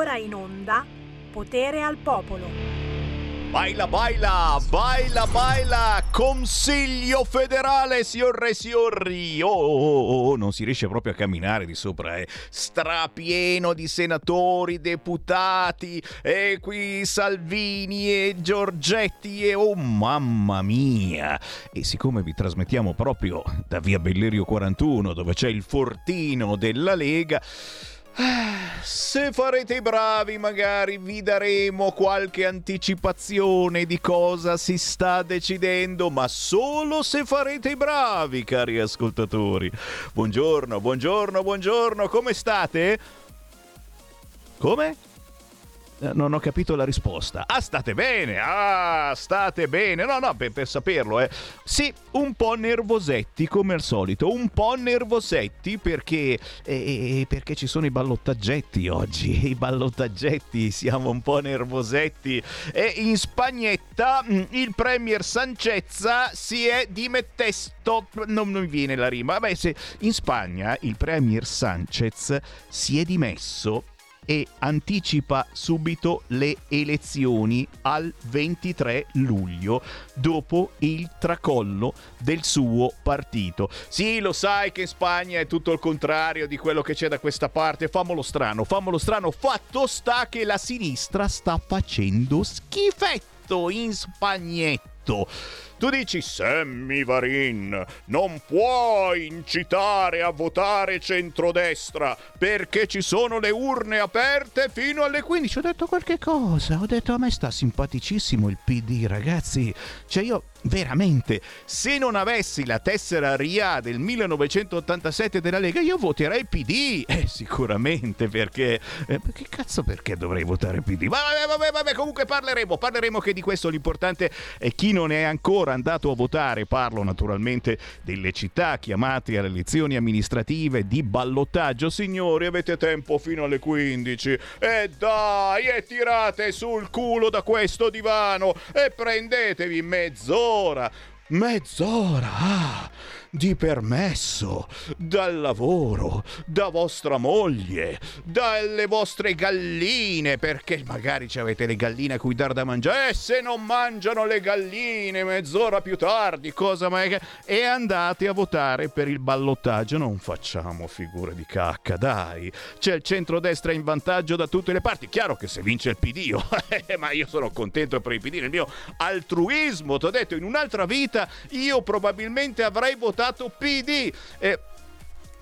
ora in onda Potere al Popolo. Baila, baila, baila, baila, Consiglio federale, signore e signori. Oh, oh, oh, oh, non si riesce proprio a camminare di sopra, eh. strapieno di senatori, deputati, e qui Salvini e Giorgetti e oh mamma mia. E siccome vi trasmettiamo proprio da via Bellerio 41, dove c'è il fortino della Lega, se farete i bravi, magari vi daremo qualche anticipazione di cosa si sta decidendo, ma solo se farete i bravi, cari ascoltatori. Buongiorno, buongiorno, buongiorno, come state? Come? Eh, non ho capito la risposta. Ah, state bene, ah, state bene. No, no, per, per saperlo, eh. Sì, un po' nervosetti come al solito, un po' nervosetti perché, eh, perché ci sono i ballottaggetti oggi. I ballottaggetti, siamo un po' nervosetti. E in Spagnetta mm, il premier Sanchez si è dimettesto. Non, mi viene la rima. Vabbè, se in Spagna il premier Sanchez si è dimesso e anticipa subito le elezioni al 23 luglio dopo il tracollo del suo partito. Sì, lo sai che in Spagna è tutto il contrario di quello che c'è da questa parte. Famolo strano, famolo strano. Fatto sta che la sinistra sta facendo schifetto in spagnetto. Tu dici Sammy Varin, non puoi incitare a votare centrodestra perché ci sono le urne aperte fino alle 15. Ho detto qualche cosa, ho detto a me sta simpaticissimo il PD, ragazzi. Cioè io veramente, se non avessi la tessera RIA del 1987 della Lega, io voterei PD. Eh, sicuramente, perché... Eh, che cazzo perché dovrei votare PD? Vabbè, vabbè, vabbè, comunque parleremo, parleremo che di questo l'importante è chi non è ancora ancora andato a votare, parlo naturalmente delle città chiamate alle elezioni amministrative di ballottaggio, signori avete tempo fino alle 15 e dai e tirate sul culo da questo divano e prendetevi mezz'ora, mezz'ora, ah! Di permesso dal lavoro, da vostra moglie, dalle vostre galline, perché magari avete le galline a cui dar da mangiare, e se non mangiano le galline mezz'ora più tardi, cosa mai... E andate a votare per il ballottaggio, non facciamo figure di cacca, dai. C'è il centrodestra in vantaggio da tutte le parti, chiaro che se vince il PD, oh, ma io sono contento per il PD, nel mio altruismo, ti ho detto, in un'altra vita io probabilmente avrei votato votato PD. Eh,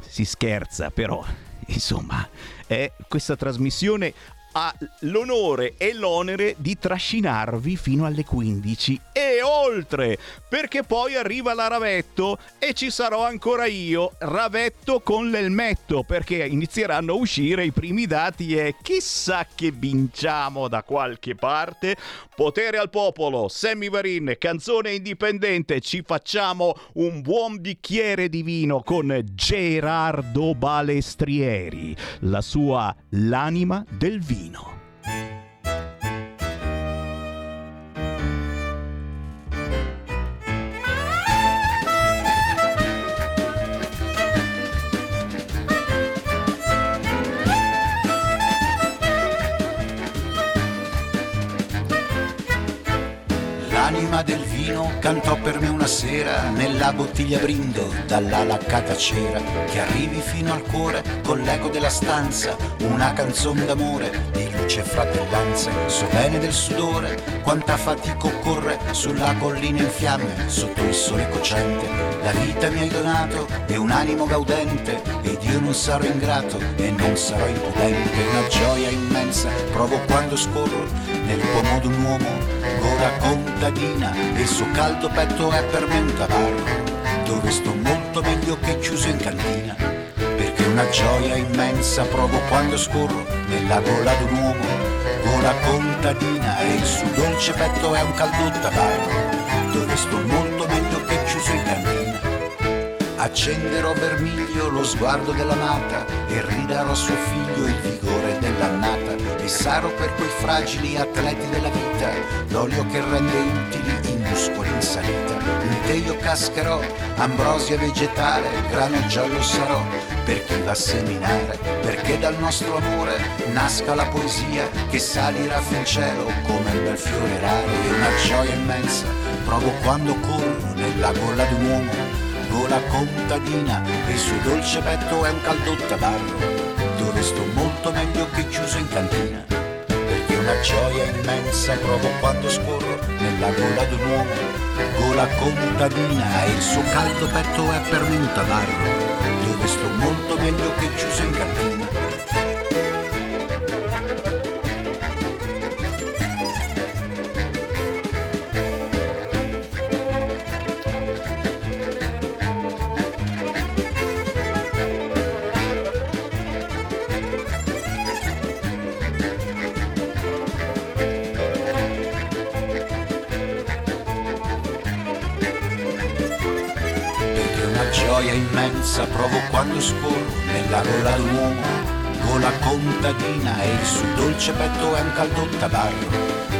si scherza, però, insomma, eh, questa trasmissione ha l'onore e l'onere di trascinarvi fino alle 15 e oltre, perché poi arriva la Ravetto e ci sarò ancora io, Ravetto con l'elmetto, perché inizieranno a uscire i primi dati e chissà che vinciamo da qualche parte. Potere al popolo, Sammy Varin, canzone indipendente, ci facciamo un buon bicchiere di vino con Gerardo Balestrieri, la sua L'anima del vino. Martino. L'anima del vino cantò per me una sera nella bottiglia brindo dalla laccata cera che arrivi fino al cuore con l'eco della stanza una canzone d'amore di luce e fratellanza so bene del sudore quanta fatica occorre sulla collina in fiamme sotto il sole cocente. La vita mi hai donato e un animo gaudente ed io non sarò ingrato e non sarò impudente una gioia immensa provo quando scorro nel pomo d'un uomo ora contadina e il suo caldo petto è per me un tabarro dove sto molto meglio che chiuso in cantina perché una gioia immensa provo quando scorro nella gola d'un uomo. Gola contadina e il suo dolce petto è un caldo tabarro dove sto molto meglio che chiuso in cantina. Accenderò vermiglio lo sguardo dell'amata e ridarò a suo figlio il vigore dell'annata Commissaro per quei fragili atleti della vita, l'olio che rende utili i muscoli in salita. In te io cascherò, ambrosia vegetale, grano giallo sarò, per chi va a seminare, perché dal nostro amore nasca la poesia che salirà fin cielo come il bel fiore raro e una gioia immensa. Provo quando corro nella gola di un uomo, gola contadina, il suo dolce petto è un caldo tabarro dove sto molto meglio che chiuso in cantina. Perché una gioia immensa provo quando scorro nella gola di un uomo, gola contadina e il suo caldo petto è per me un tabarro, dove sto molto meglio che chiuso in cantina. Immensa provo quando scorro nella gola d'uomo, gola contadina e il suo dolce petto è un caldo tabarro,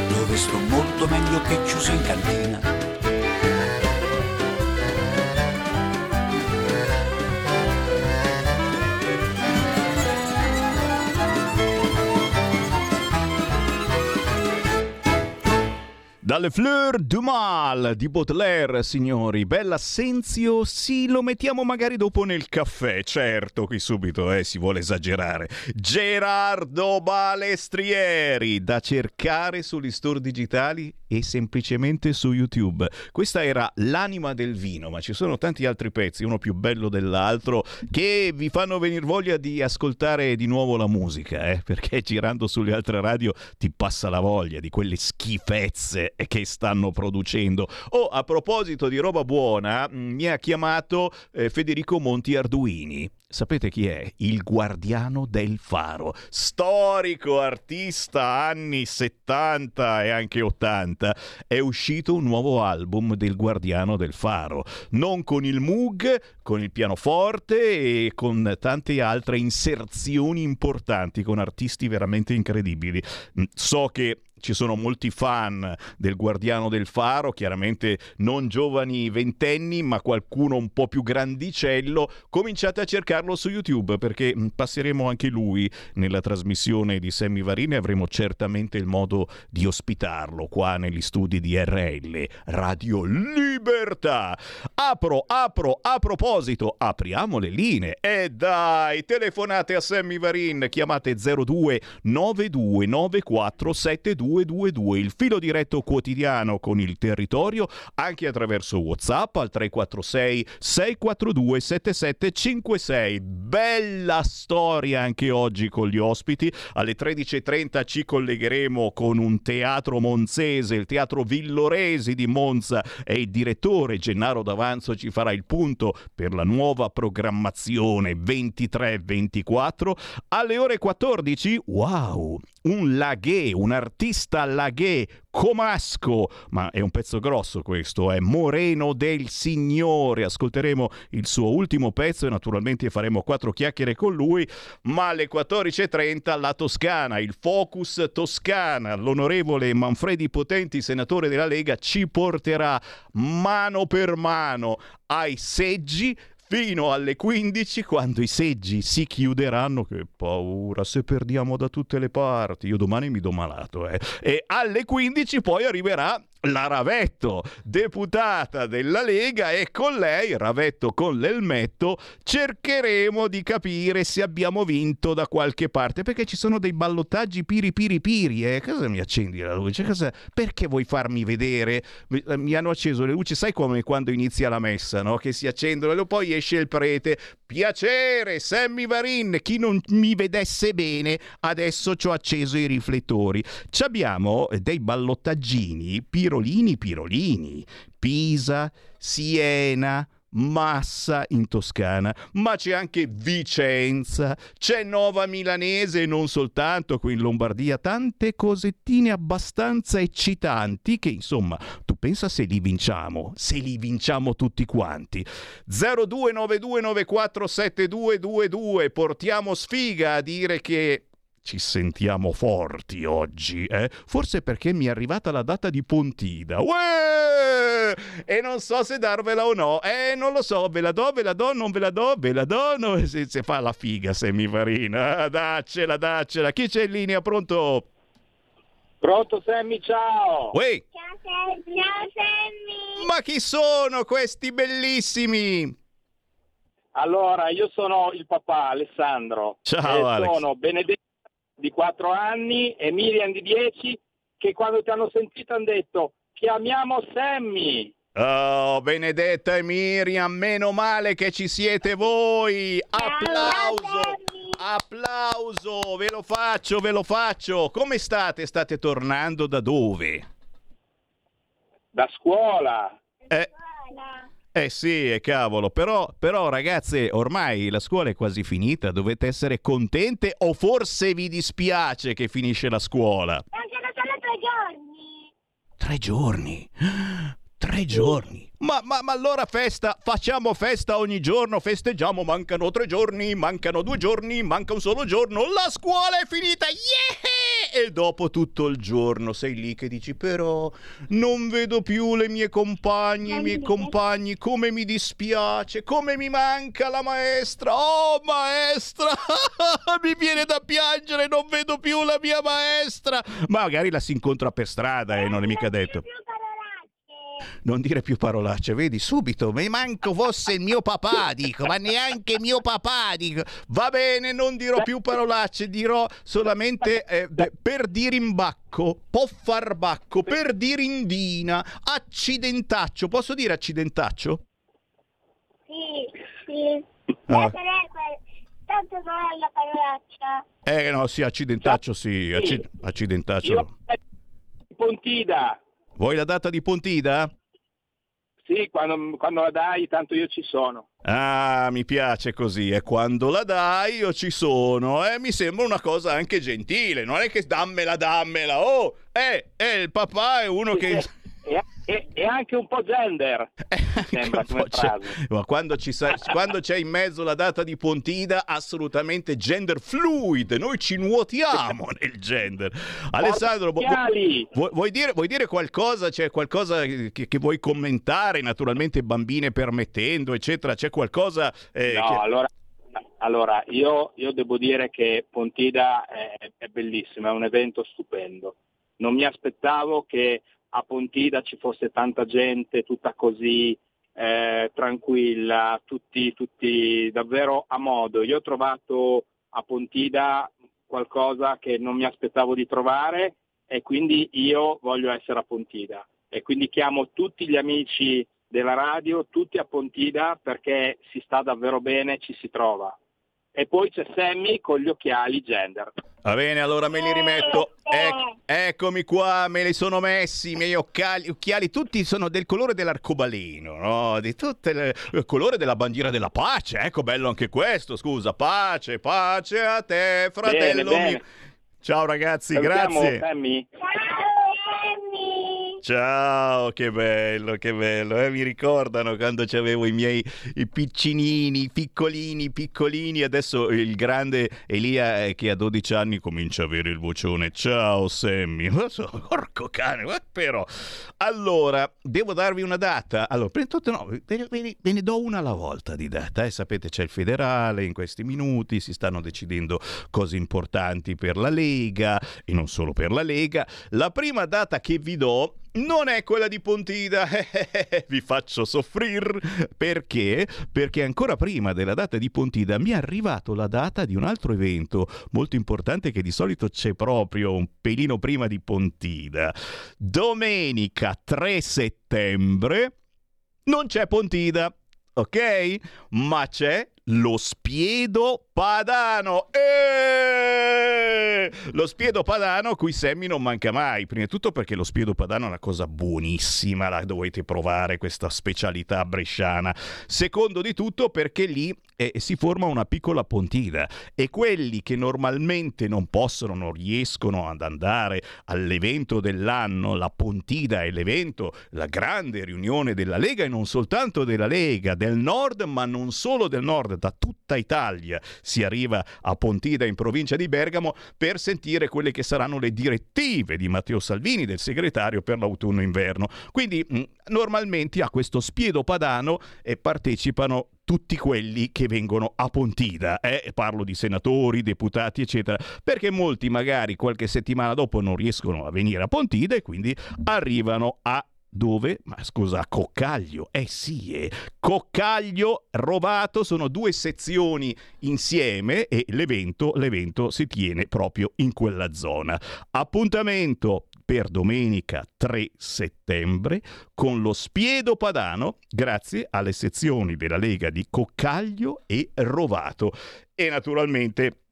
dove sto molto meglio che chiuso in cantina. Dalle Fleur du Mal di Baudelaire, signori. Bell'assenzio, sì, lo mettiamo magari dopo nel caffè. Certo, qui subito eh, si vuole esagerare. Gerardo Balestrieri, da cercare sugli store digitali e semplicemente su YouTube. Questa era L'anima del vino, ma ci sono tanti altri pezzi, uno più bello dell'altro, che vi fanno venire voglia di ascoltare di nuovo la musica, eh? perché girando sulle altre radio ti passa la voglia di quelle schifezze che stanno producendo. Oh, a proposito di roba buona, mm, mi ha chiamato eh, Federico Monti Arduini. Sapete chi è? Il guardiano del faro, storico artista anni 70 e anche 80. È uscito un nuovo album del guardiano del faro, non con il Moog, con il pianoforte e con tante altre inserzioni importanti con artisti veramente incredibili. Mm, so che ci sono molti fan del Guardiano del Faro, chiaramente non giovani ventenni, ma qualcuno un po' più grandicello. Cominciate a cercarlo su YouTube perché mm, passeremo anche lui nella trasmissione di Sammy Varini avremo certamente il modo di ospitarlo qua negli studi di RL, Radio Libertà. Apro, apro, a proposito, apriamo le linee. E dai, telefonate a Sammy Varin, chiamate 02 9294 72 222, il filo diretto quotidiano con il territorio anche attraverso WhatsApp al 346 642 7756. Bella storia anche oggi con gli ospiti. Alle 13.30 ci collegheremo con un teatro monzese, il teatro Villoresi di Monza e il direttore Gennaro D'Avanzo ci farà il punto per la nuova programmazione 23-24. Alle ore 14, wow, un laghe, un artista laghe, Comasco, ma è un pezzo grosso questo, è Moreno del Signore. Ascolteremo il suo ultimo pezzo e naturalmente faremo quattro chiacchiere con lui, ma alle 14.30 la Toscana, il Focus Toscana, l'onorevole Manfredi Potenti, senatore della Lega, ci porterà mano per mano ai seggi fino alle 15 quando i seggi si chiuderanno. Che paura, se perdiamo da tutte le parti. Io domani mi do malato, eh. E alle 15 poi arriverà la Ravetto, deputata della Lega, e con lei, Ravetto con l'elmetto, cercheremo di capire se abbiamo vinto da qualche parte, perché ci sono dei ballottaggi piri piri piri. Eh? Cosa mi accendi la luce? Cosa... Perché vuoi farmi vedere? Mi hanno acceso le luci, sai come quando inizia la messa, no? Che si accendono e poi esce il prete. Piacere, Sammy Varin, chi non mi vedesse bene, adesso ci ho acceso i riflettori. Ci abbiamo dei ballottaggini piri Pirolini Pirolini, Pisa, Siena, Massa in Toscana, ma c'è anche Vicenza, c'è Nova Milanese e non soltanto qui in Lombardia, tante cosettine abbastanza eccitanti che insomma tu pensa se li vinciamo, se li vinciamo tutti quanti. 0292947222 portiamo sfiga a dire che ci sentiamo forti oggi, eh? Forse perché mi è arrivata la data di Pontida. Uè! E non so se darvela o no. Eh, non lo so, ve la do, ve la do, non ve la do, ve la do. No, se, se fa la figa, semivarina. Ah, daccela, daccela. Chi c'è in linea? Pronto? Pronto Sammy, ciao! Uè! Ciao Sammy! Ciao Sammy! Ma chi sono questi bellissimi? Allora, io sono il papà Alessandro. Ciao, e Alex. Sono Benedetto di 4 anni e Miriam di 10 che quando ti hanno sentito hanno detto chiamiamo Sammy. Oh, Benedetta e Miriam, meno male che ci siete voi. Applauso! Applauso! Ve lo faccio, ve lo faccio. Come state? State tornando da dove? Da scuola. Eh. Eh sì, eh, cavolo, però, però ragazze, ormai la scuola è quasi finita, dovete essere contente o forse vi dispiace che finisce la scuola? Mancano solo due giorni! Tre giorni. Tre giorni. Ma, ma, ma allora festa, facciamo festa ogni giorno, festeggiamo, mancano tre giorni, mancano due giorni, manca un solo giorno, la scuola è finita, yeah! E dopo tutto il giorno sei lì che dici però non vedo più le mie compagne, i miei compagni, come mi dispiace, come mi manca la maestra, oh maestra, mi viene da piangere, non vedo più la mia maestra. Magari la si incontra per strada e non è mica detto. Non dire più parolacce, vedi subito, mi manco fosse il mio papà, dico, ma neanche mio papà, dico. Va bene, non dirò più parolacce, dirò solamente eh, per dire in bacco, poffarbacco, per dire indina, accidentaccio. Posso dire accidentaccio? Sì, sì. Ah. Tanto non è la parolaccia. Eh no, sì, accidentaccio sì, acci- accidentaccio. Io Pontida. Vuoi la data di Pontida? Sì, quando, quando la dai tanto io ci sono. Ah, mi piace così. E quando la dai, io ci sono. Eh, mi sembra una cosa anche gentile. Non è che dammela, dammela. Oh, eh, eh, il papà è uno che. E, e- anche un po' gender. Sembra come frase. ma quando, ci sa- quando c'è in mezzo la data di Pontida, assolutamente gender fluid. Noi ci nuotiamo nel gender. Alessandro, vu- vu- vuoi, dire, vuoi dire qualcosa? C'è qualcosa che, che vuoi commentare? Naturalmente, bambine permettendo, eccetera. C'è qualcosa. eh, No, che- allora, allora io, io devo dire che Pontida è, è bellissima, è un evento stupendo. Non mi aspettavo che a Pontida ci fosse tanta gente, tutta così eh, tranquilla, tutti, tutti davvero a modo. Io ho trovato a Pontida qualcosa che non mi aspettavo di trovare e quindi io voglio essere a Pontida. E quindi chiamo tutti gli amici della radio, tutti a Pontida perché si sta davvero bene, ci si trova. E poi c'è Sammy con gli occhiali gender. Va bene, allora me li rimetto. Ec- eccomi qua, me li sono messi, i miei occhiali, occhiali tutti sono del colore dell'arcobaleno, no? Di tutte le... il colore della bandiera della pace. Ecco, bello anche questo, scusa. Pace, pace a te, fratello Bene, mio. bene. Ciao ragazzi, Salutiamo grazie. Sammy. Ciao che bello, che bello. Eh, mi ricordano quando c'avevo i miei i piccinini, piccolini, piccolini. Adesso il grande Elia eh, che ha 12 anni comincia a avere il vocione. Ciao Sammy. Porco cane, ma però. Allora, devo darvi una data. Allora, no, ve ne do una alla volta di data. Eh. Sapete, c'è il federale in questi minuti, si stanno decidendo cose importanti per la Lega e non solo per la Lega. La prima data che vi do non è quella di Pontida, vi faccio soffrire. Perché? Perché ancora prima della data di Pontida mi è arrivato la data di un altro evento molto importante che di solito c'è proprio un pelino prima di Pontida. Domenica 3 settembre non c'è Pontida, ok? Ma c'è lo spiedo padano. Eh! lo spiedo padano cui Semmi non manca mai. Prima di tutto perché lo spiedo padano è una cosa buonissima, la dovete provare questa specialità bresciana. Secondo di tutto perché lì eh, si forma una piccola pontida e quelli che normalmente non possono, non riescono ad andare all'evento dell'anno, la pontida è l'evento, la grande riunione della Lega e non soltanto della Lega, del nord, ma non solo del nord, da tutta Italia si arriva a Pontida in provincia di Bergamo per sentire quelle che saranno le direttive di Matteo Salvini, del segretario per l'autunno-inverno. Quindi mh, normalmente a questo spiedo padano eh, partecipano tutti quelli che vengono a Pontida, eh? parlo di senatori, deputati, eccetera, perché molti magari qualche settimana dopo non riescono a venire a Pontida e quindi arrivano a dove? Ma scusa, Coccaglio. Eh sì, eh. Coccaglio, Rovato sono due sezioni insieme e l'evento, l'evento si tiene proprio in quella zona. Appuntamento per domenica 3 settembre con lo Spiedo Padano grazie alle sezioni della Lega di Coccaglio e Rovato. E naturalmente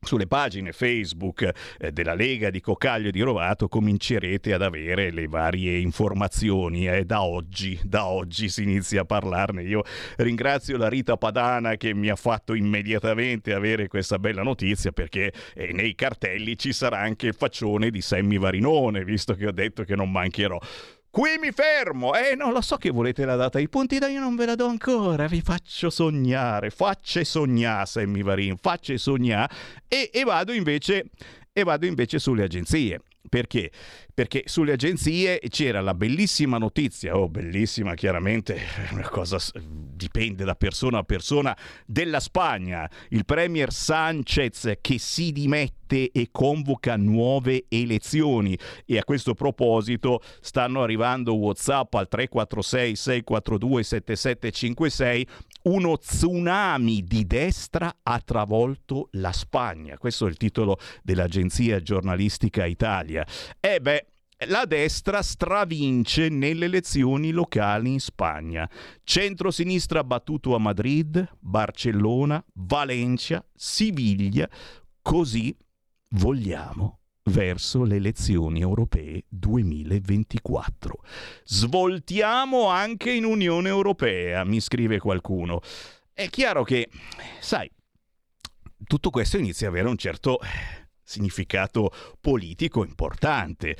sulle pagine Facebook eh, della Lega di Cocaglio di Rovato comincerete ad avere le varie informazioni e eh, da oggi, da oggi si inizia a parlarne. Io ringrazio la Rita Padana che mi ha fatto immediatamente avere questa bella notizia perché eh, nei cartelli ci sarà anche il faccione di Sammy Varinone, visto che ho detto che non mancherò. Qui mi fermo! Eh, non lo so che volete la data i punti, io non ve la do ancora. Vi faccio sognare, facce sognare, Sammy Varin, facce sognare. E, e, vado invece, e vado invece sulle agenzie. Perché? Perché sulle agenzie c'era la bellissima notizia, oh bellissima chiaramente, una cosa dipende da persona a persona, della Spagna, il premier Sanchez che si dimette e convoca nuove elezioni e a questo proposito stanno arrivando Whatsapp al 346 642 7756 uno tsunami di destra ha travolto la Spagna. Questo è il titolo dell'agenzia giornalistica Italia. E beh, la destra stravince nelle elezioni locali in Spagna. Centro-sinistra battuto a Madrid, Barcellona, Valencia, Siviglia. Così vogliamo verso le elezioni europee 2024. Svoltiamo anche in Unione Europea, mi scrive qualcuno. È chiaro che, sai, tutto questo inizia ad avere un certo significato politico importante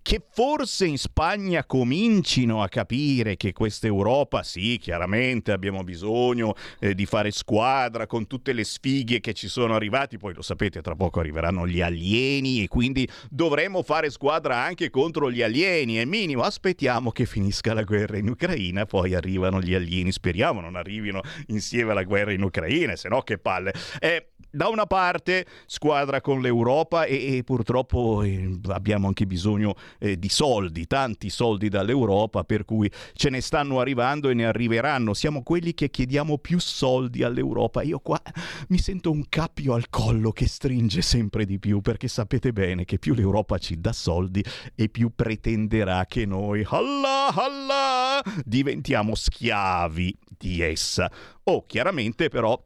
che forse in Spagna comincino a capire che questa Europa, sì, chiaramente abbiamo bisogno eh, di fare squadra con tutte le sfighe che ci sono arrivati, poi lo sapete, tra poco arriveranno gli alieni e quindi dovremo fare squadra anche contro gli alieni, è minimo, aspettiamo che finisca la guerra in Ucraina, poi arrivano gli alieni, speriamo non arrivino insieme alla guerra in Ucraina, se no che palle. Eh, da una parte squadra con l'Europa e, e purtroppo eh, abbiamo anche bisogno eh, di soldi, tanti soldi dall'Europa, per cui ce ne stanno arrivando e ne arriveranno. Siamo quelli che chiediamo più soldi all'Europa. Io qua mi sento un cappio al collo che stringe sempre di più, perché sapete bene che più l'Europa ci dà soldi e più pretenderà che noi, Allah, Allah, diventiamo schiavi di essa. Oh, chiaramente però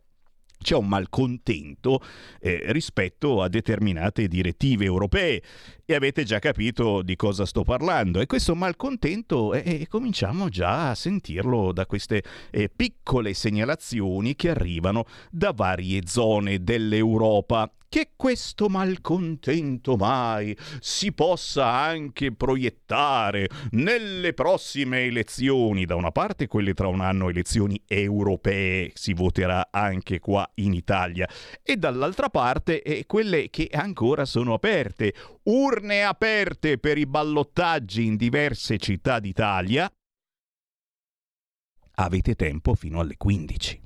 c'è un malcontento eh, rispetto a determinate direttive europee. E avete già capito di cosa sto parlando. E questo malcontento eh, eh, cominciamo già a sentirlo da queste eh, piccole segnalazioni che arrivano da varie zone dell'Europa che questo malcontento mai si possa anche proiettare nelle prossime elezioni, da una parte quelle tra un anno elezioni europee, si voterà anche qua in Italia, e dall'altra parte eh, quelle che ancora sono aperte, urne aperte per i ballottaggi in diverse città d'Italia. Avete tempo fino alle 15.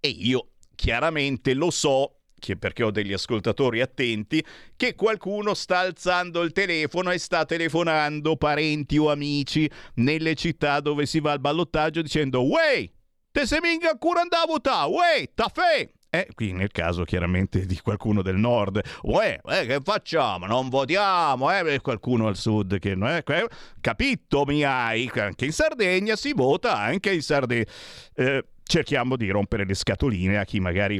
E io chiaramente lo so perché ho degli ascoltatori attenti, che qualcuno sta alzando il telefono e sta telefonando parenti o amici nelle città dove si va al ballottaggio dicendo «Wey, te se minga ancora andare a votare, wey, taffè!» Eh, qui nel caso chiaramente di qualcuno del nord, uè, eh, che facciamo? Non votiamo, eh? Qualcuno al sud che non è... Eh, capito mi hai? Anche in Sardegna si vota, anche in Sardegna. Eh, cerchiamo di rompere le scatoline a chi magari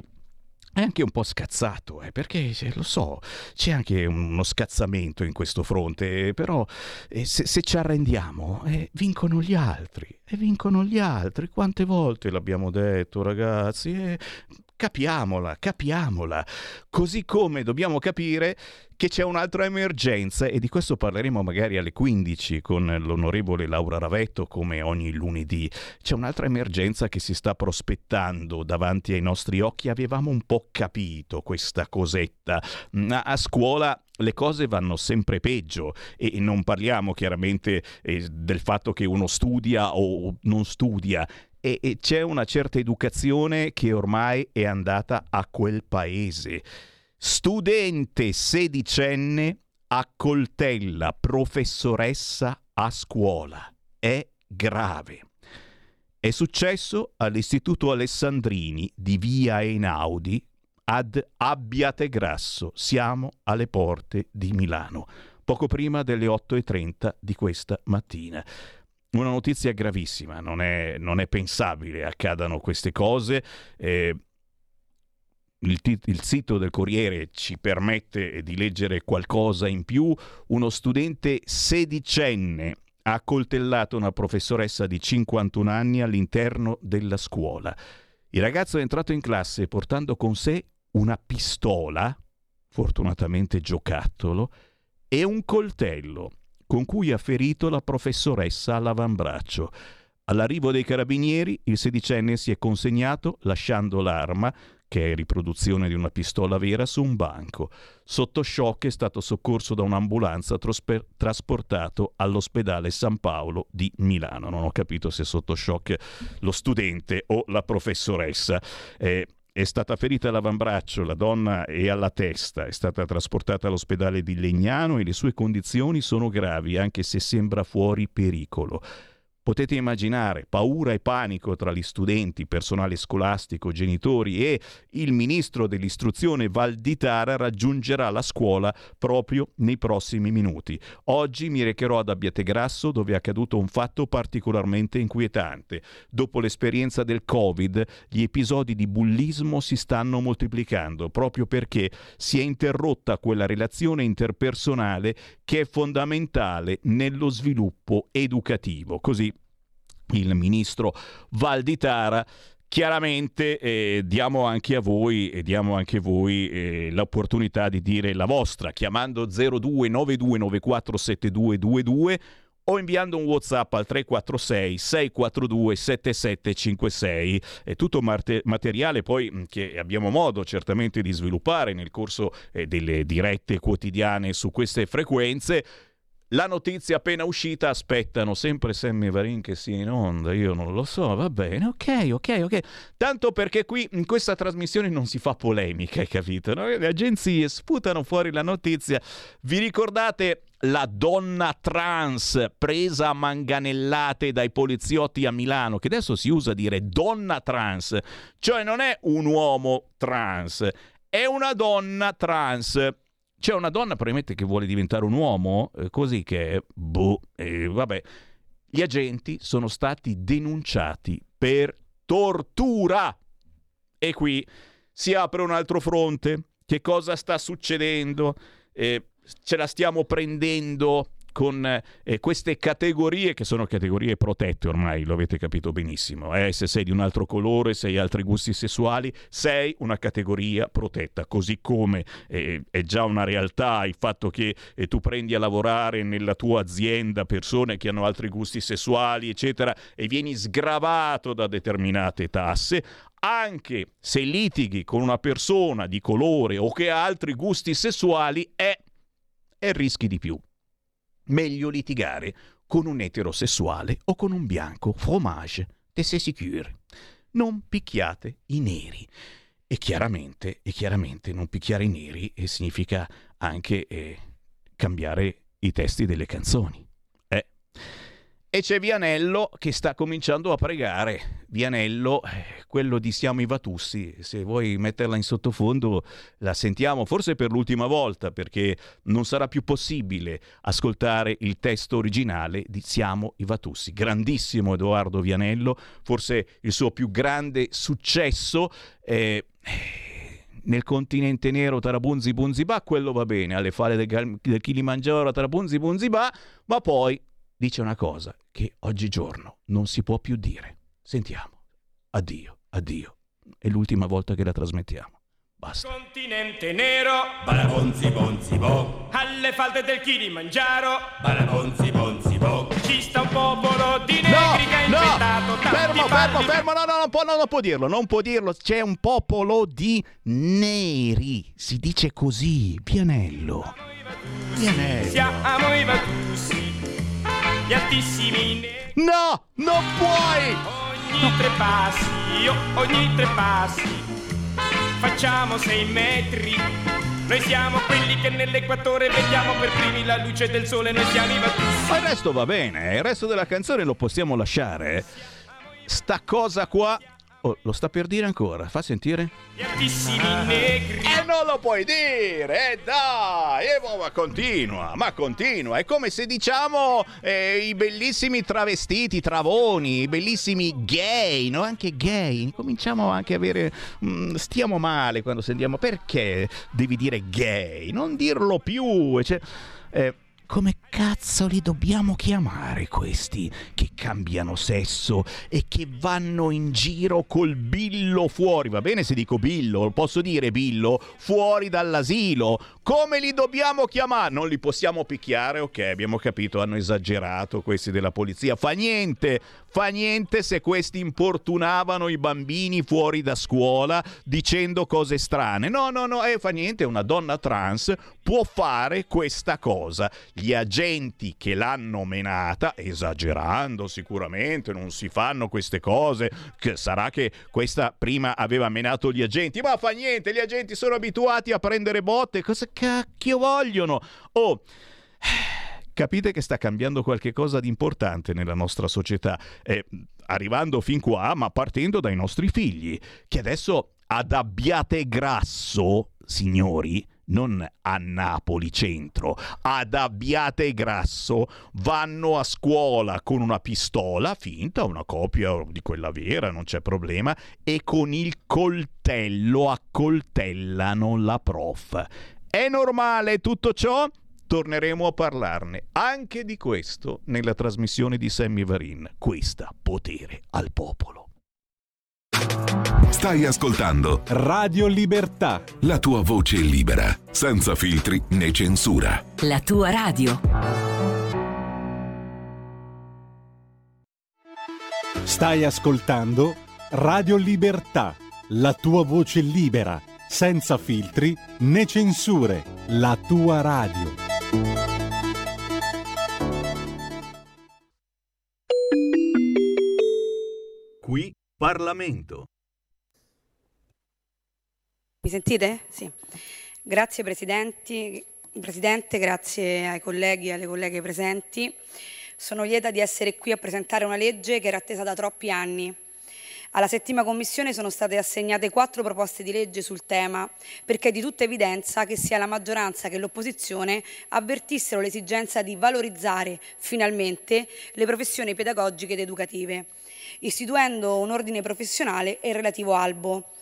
è anche un po' scazzato, eh, perché lo so, c'è anche uno scazzamento in questo fronte, però eh, se, se, ci arrendiamo, eh, vincono gli altri, e vincono gli altri. Quante volte l'abbiamo detto, ragazzi? Capiamola, capiamola. Così come dobbiamo capire che c'è un'altra emergenza e di questo parleremo magari alle 15 con l'onorevole Laura Ravetto come ogni lunedì. C'è un'altra emergenza che si sta prospettando davanti ai nostri occhi. Avevamo un po' capito questa cosetta. A scuola le cose vanno sempre peggio e non parliamo chiaramente eh, del fatto che uno studia o non studia, e, e c'è una certa educazione che ormai è andata a quel paese. Studente sedicenne accoltella professoressa a scuola. È grave. È successo all'Istituto Alessandrini di Via Einaudi ad Abbiategrasso. Siamo alle porte di Milano, poco prima delle 8.30 di questa mattina una notizia gravissima, non è, non è pensabile accadano queste cose. Eh, il, tit- il, sito del Corriere ci permette di leggere qualcosa in più. Uno studente sedicenne ha accoltellato una professoressa di 51 anni all'interno della scuola. Il ragazzo è entrato in classe portando con sé una pistola, fortunatamente giocattolo, e un coltello con cui ha ferito la professoressa all'avambraccio. All'arrivo dei carabinieri, il sedicenne si è consegnato lasciando l'arma, che è riproduzione di una pistola vera, su un banco. Sotto shock è stato soccorso da un'ambulanza trosper- trasportato all'ospedale San Paolo di Milano. Non ho capito se sotto shock lo studente o la professoressa. Eh, è stata ferita all'avambraccio, la donna è alla testa, è stata trasportata all'ospedale di Legnano e le sue condizioni sono gravi, anche se sembra fuori pericolo. Potete immaginare paura e panico tra gli studenti, personale scolastico, genitori e il ministro dell'istruzione Valditara raggiungerà la scuola proprio nei prossimi minuti. Oggi mi recherò ad Abbiategrasso dove è accaduto un fatto particolarmente inquietante. Dopo l'esperienza del Covid, gli episodi di bullismo si stanno moltiplicando proprio perché si è interrotta quella relazione interpersonale che è fondamentale nello sviluppo educativo. Così il ministro Valditara Chiaramente eh, diamo anche a voi, e diamo anche voi eh, l'opportunità di dire la vostra chiamando 0292947222 o inviando un WhatsApp al 346 642 7756. È tutto marte- materiale poi mm, che abbiamo modo certamente di sviluppare nel corso eh, delle dirette quotidiane su queste frequenze. La notizia appena uscita aspettano sempre Sammy Varin che sia in onda, io non lo so, va bene, ok, ok, ok. Tanto perché qui in questa trasmissione non si fa polemica, hai capito? No? Le agenzie sputano fuori la notizia. Vi ricordate la donna trans presa a manganellate dai poliziotti a Milano, che adesso si usa dire donna trans, cioè non è un uomo trans, è una donna trans c'è una donna probabilmente che vuole diventare un uomo, eh, così che, boh, eh, vabbè. Gli agenti sono stati denunciati per tortura. E qui si apre un altro fronte. Che cosa sta succedendo? Eh, ce la stiamo prendendo con eh, queste categorie che sono categorie protette ormai, lo avete capito benissimo. Eh? Se sei di un altro colore, se hai altri gusti sessuali, sei una categoria protetta, così come eh, è già una realtà il fatto che eh, tu prendi a lavorare nella tua azienda persone che hanno altri gusti sessuali, eccetera, e vieni sgravato da determinate tasse, anche se litighi con una persona di colore o che ha altri gusti sessuali, è e rischi di più meglio litigare con un eterosessuale o con un bianco. Fromage, te sei sicuro. Non picchiate i neri. E chiaramente, e chiaramente non picchiare i neri eh, significa anche eh, cambiare i testi delle canzoni. Eh. E c'è Vianello che sta cominciando a pregare. Vianello, eh, quello di Siamo i Vatussi, se vuoi metterla in sottofondo la sentiamo forse per l'ultima volta perché non sarà più possibile ascoltare il testo originale di Siamo i Vatussi. Grandissimo Edoardo Vianello, forse il suo più grande successo. Eh, nel continente nero Tarabunzi Bunziba, quello va bene, alle falle del, del Kilimangiaro Tarabunzi Bunziba, ma poi dice una cosa che oggigiorno non si può più dire. Sentiamo. Addio, addio. È l'ultima volta che la trasmettiamo. Basta. Continente nero, balabonzi bonzi bo. Alle falde del Kilimangiaro, balabonzi bonzi bo. Ci sta un popolo di negri No, che ha no, inventato tanti fermo, fermo, fermo, no, no, non può, no, non può dirlo, non può dirlo, c'è un popolo di neri, si dice così, Pianello. Pianello. Siamo i Vatussi, gli altissimi neri. No, non puoi! Ogni tre passi, oh, ogni tre passi, facciamo sei metri. Noi siamo quelli che nell'equatore vediamo per primi la luce del sole, noi siamo i Vatussi. Ma il resto va bene, il resto della canzone lo possiamo lasciare. Sta cosa qua... Oh, lo sta per dire ancora, fa sentire? Altissimi negri. E non lo puoi dire, e dai, e mo- ma continua, ma continua. È come se diciamo eh, i bellissimi travestiti, travoni, i bellissimi gay, no? Anche gay. Cominciamo anche a avere... mm, stiamo male quando sentiamo... Perché devi dire gay? Non dirlo più. Cioè, eh, come cazzo li dobbiamo chiamare questi che cambiano sesso e che vanno in giro col billo fuori? Va bene se dico billo, posso dire billo fuori dall'asilo. Come li dobbiamo chiamare? Non li possiamo picchiare, ok, abbiamo capito, hanno esagerato questi della polizia. Fa niente, fa niente se questi importunavano i bambini fuori da scuola dicendo cose strane. No, no, no, eh, fa niente, una donna trans può fare questa cosa. Gli agenti che l'hanno menata, esagerando sicuramente, non si fanno queste cose, che sarà che questa prima aveva menato gli agenti, ma fa niente, gli agenti sono abituati a prendere botte, cosa cacchio vogliono? Oh, capite che sta cambiando qualche cosa di importante nella nostra società, eh, arrivando fin qua, ma partendo dai nostri figli, che adesso ad Abbiate Grasso, signori, non a Napoli centro, ad Abbiate Grasso, vanno a scuola con una pistola finta, una copia di quella vera, non c'è problema, e con il coltello accoltellano la prof. È normale tutto ciò? Torneremo a parlarne anche di questo nella trasmissione di Sammy Varin. Questa potere al popolo. Stai ascoltando Radio Libertà. la tua voce libera, senza filtri né censura. La tua radio. Stai ascoltando Radio Libertà. La tua voce libera, senza filtri né censure. La tua radio. Qui Parlamento. Mi sentite? Sì. Grazie Presidenti, Presidente, grazie ai colleghi e alle colleghe presenti. Sono lieta di essere qui a presentare una legge che era attesa da troppi anni. Alla settima commissione sono state assegnate quattro proposte di legge sul tema, perché è di tutta evidenza che sia la maggioranza che l'opposizione avvertissero l'esigenza di valorizzare finalmente le professioni pedagogiche ed educative, istituendo un ordine professionale e il relativo albo.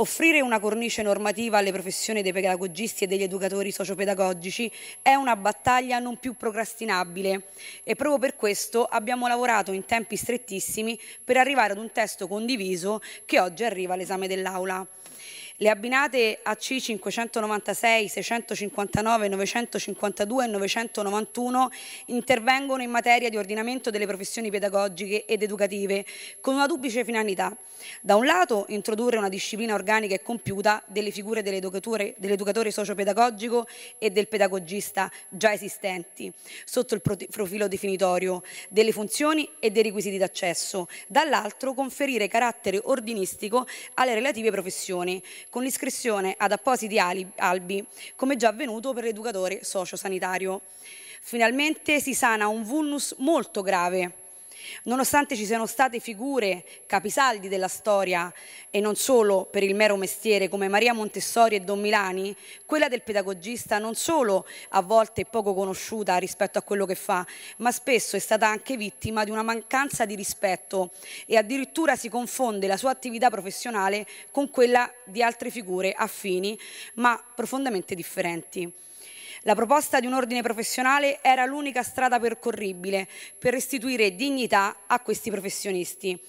Offrire una cornice normativa alle professioni dei pedagogisti e degli educatori sociopedagogici è una battaglia non più procrastinabile e proprio per questo abbiamo lavorato in tempi strettissimi per arrivare ad un testo condiviso che oggi arriva all'esame dell'Aula. Le abbinate AC 596, 659, 952 e 991 intervengono in materia di ordinamento delle professioni pedagogiche ed educative con una duplice finalità. Da un lato introdurre una disciplina organica e compiuta delle figure dell'educatore, dell'educatore sociopedagogico e del pedagogista già esistenti sotto il pro- profilo definitorio delle funzioni e dei requisiti d'accesso. Dall'altro conferire carattere ordinistico alle relative professioni con l'iscrizione ad appositi albi, come già avvenuto per l'educatore sociosanitario. Finalmente si sana un vulnus molto grave Nonostante ci siano state figure capisaldi della storia e non solo per il mero mestiere come Maria Montessori e Don Milani, quella del pedagogista non solo a volte è poco conosciuta rispetto a quello che fa, ma spesso è stata anche vittima di una mancanza di rispetto e addirittura si confonde la sua attività professionale con quella di altre figure affini ma profondamente differenti. La proposta di un ordine professionale era l'unica strada percorribile per restituire dignità a questi professionisti.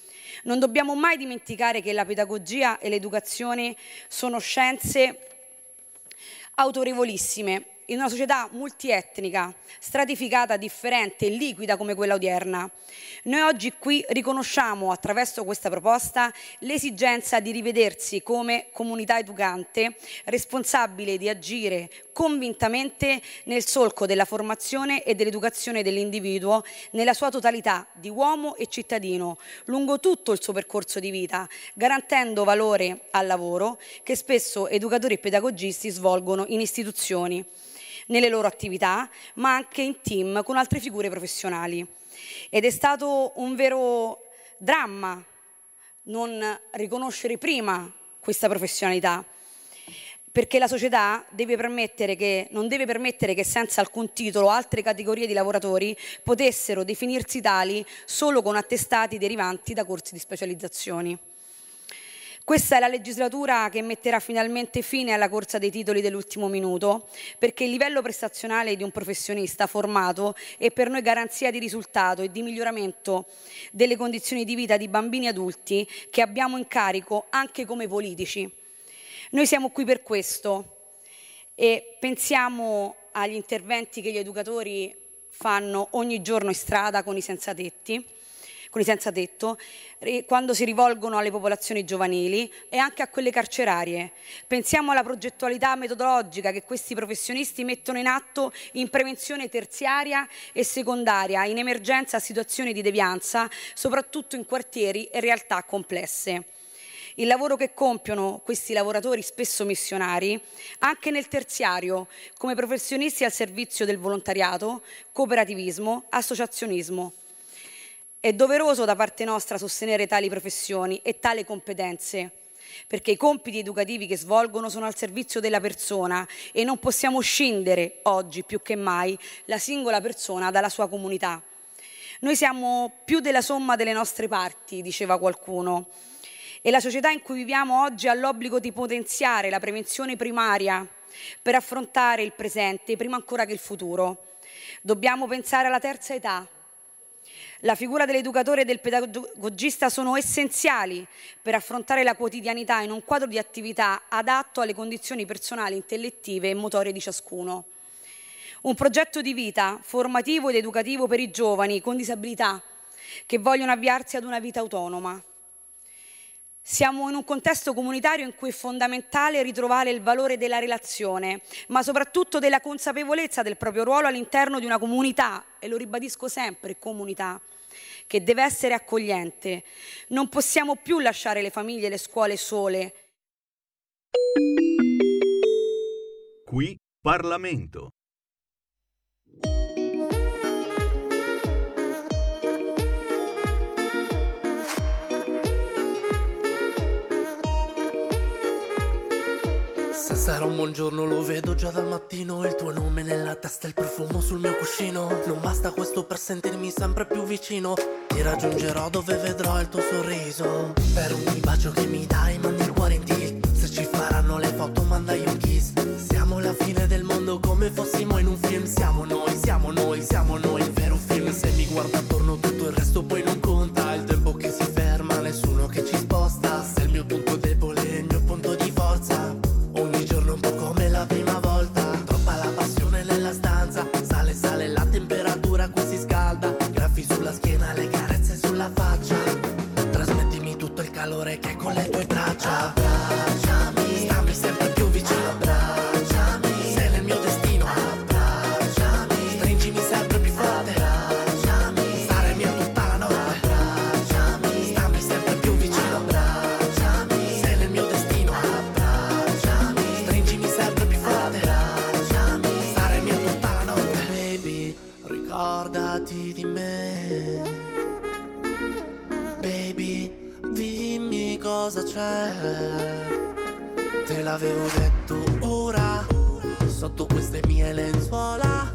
Non dobbiamo mai dimenticare che la pedagogia e l'educazione sono scienze autorevolissime in una società multietnica, stratificata, differente e liquida come quella odierna. Noi oggi qui riconosciamo attraverso questa proposta l'esigenza di rivedersi come comunità educante responsabile di agire convintamente nel solco della formazione e dell'educazione dell'individuo nella sua totalità di uomo e cittadino, lungo tutto il suo percorso di vita, garantendo valore al lavoro che spesso educatori e pedagogisti svolgono in istituzioni nelle loro attività, ma anche in team con altre figure professionali. Ed è stato un vero dramma non riconoscere prima questa professionalità, perché la società deve che, non deve permettere che senza alcun titolo altre categorie di lavoratori potessero definirsi tali solo con attestati derivanti da corsi di specializzazioni. Questa è la legislatura che metterà finalmente fine alla corsa dei titoli dell'ultimo minuto, perché il livello prestazionale di un professionista formato è per noi garanzia di risultato e di miglioramento delle condizioni di vita di bambini e adulti che abbiamo in carico anche come politici. Noi siamo qui per questo e pensiamo agli interventi che gli educatori fanno ogni giorno in strada con i senza tetti con i senza tetto, quando si rivolgono alle popolazioni giovanili e anche a quelle carcerarie. Pensiamo alla progettualità metodologica che questi professionisti mettono in atto in prevenzione terziaria e secondaria, in emergenza a situazioni di devianza, soprattutto in quartieri e realtà complesse. Il lavoro che compiono questi lavoratori spesso missionari anche nel terziario come professionisti al servizio del volontariato, cooperativismo, associazionismo. È doveroso da parte nostra sostenere tali professioni e tali competenze, perché i compiti educativi che svolgono sono al servizio della persona e non possiamo scindere oggi più che mai la singola persona dalla sua comunità. Noi siamo più della somma delle nostre parti, diceva qualcuno, e la società in cui viviamo oggi ha l'obbligo di potenziare la prevenzione primaria per affrontare il presente prima ancora che il futuro. Dobbiamo pensare alla terza età, la figura dell'educatore e del pedagogista sono essenziali per affrontare la quotidianità in un quadro di attività adatto alle condizioni personali, intellettive e motorie di ciascuno. Un progetto di vita formativo ed educativo per i giovani con disabilità che vogliono avviarsi ad una vita autonoma. Siamo in un contesto comunitario in cui è fondamentale ritrovare il valore della relazione, ma soprattutto della consapevolezza del proprio ruolo all'interno di una comunità, e lo ribadisco sempre, comunità, che deve essere accogliente. Non possiamo più lasciare le famiglie e le scuole sole. Qui Parlamento. Sarà un buongiorno, lo vedo già dal mattino Il tuo nome nella testa, il profumo sul mio cuscino. Non basta questo per sentirmi sempre più vicino Ti raggiungerò dove vedrò il tuo sorriso. Per ogni bacio che mi dai mandi il cuore in tilt. Se ci faranno le foto mandai un kiss. Siamo la fine del mondo come fossimo in un film. Siamo noi, siamo noi, siamo noi il vero film. Se mi guarda attorno tutto il resto poi non l'avevo detto ora, sotto queste mie lenzuola,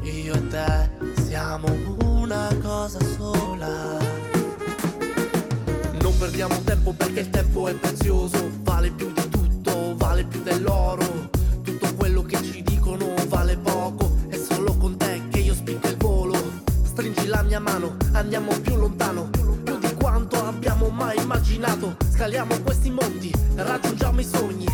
io e te siamo una cosa sola. Non perdiamo tempo perché il tempo è prezioso, vale più di tutto, vale più dell'oro. Tutto quello che ci dicono vale poco, è solo con te che io spingo il volo. Stringi la mia mano, andiamo più lontano, più di quanto abbiamo mai immaginato. Scaliamo questi monti, raggiungiamo i sogni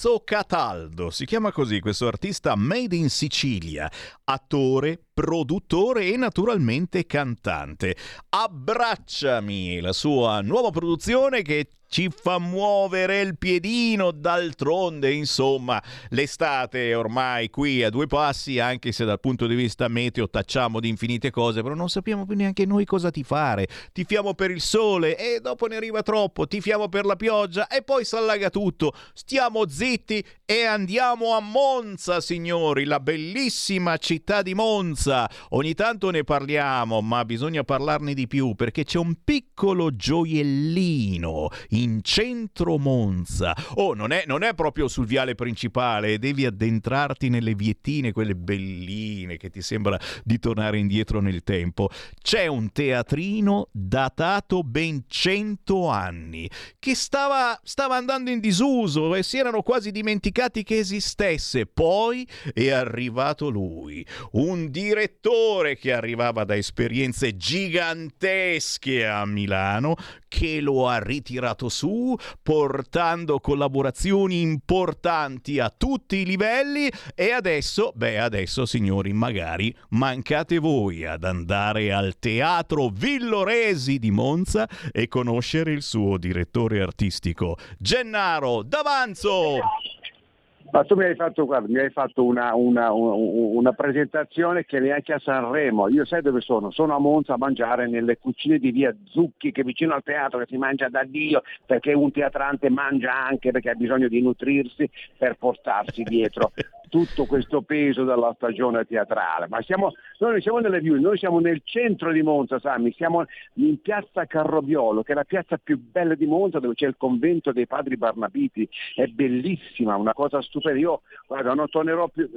Vincenzo Cataldo, si chiama così questo artista made in Sicilia, attore, produttore e naturalmente cantante. Abbracciami, la sua nuova produzione che ci fa muovere il piedino, d'altronde, insomma, l'estate è ormai qui a due passi, anche se dal punto di vista meteo tacciamo di infinite cose, però non sappiamo più neanche noi cosa ti fare. Tifiamo per il sole e dopo ne arriva troppo, tifiamo per la pioggia e poi s'allaga tutto. Stiamo zitti e andiamo a Monza, signori, la bellissima città di Monza. Ogni tanto ne parliamo, ma bisogna parlarne di più perché c'è un piccolo gioiellino in centro Monza. Oh, non è, non è proprio sul viale principale, devi addentrarti nelle viettine, quelle belline che ti sembra di tornare indietro nel tempo. C'è un teatrino datato ben 100 anni che stava, stava andando in disuso e si erano quasi dimenticati che esistesse. Poi è arrivato lui, un direttore che arrivava da esperienze gigantesche a Milano, che lo ha ritirato su, portando collaborazioni importanti a tutti i livelli e adesso, beh adesso signori, magari mancate voi ad andare al Teatro Villoresi di Monza e conoscere il suo direttore artistico, Gennaro D'Avanzo. Ma tu mi hai fatto, guarda, mi hai fatto una, una- un- una presentazione che neanche a Sanremo. Io sai dove sono? Sono a Monza a mangiare nelle cucine di via Zucchi, che è vicino al teatro, che si mangia da Dio, perché un teatrante mangia anche perché ha bisogno di nutrirsi per portarsi dietro tutto questo peso della stagione teatrale. Ma siamo, noi siamo nelle view, noi siamo nel centro di Monza, Sammy, siamo in piazza Carrobiolo, che è la piazza più bella di Monza, dove c'è il convento dei padri Barnabiti, è bellissima, una cosa stupenda. Io guarda, non tornerò più.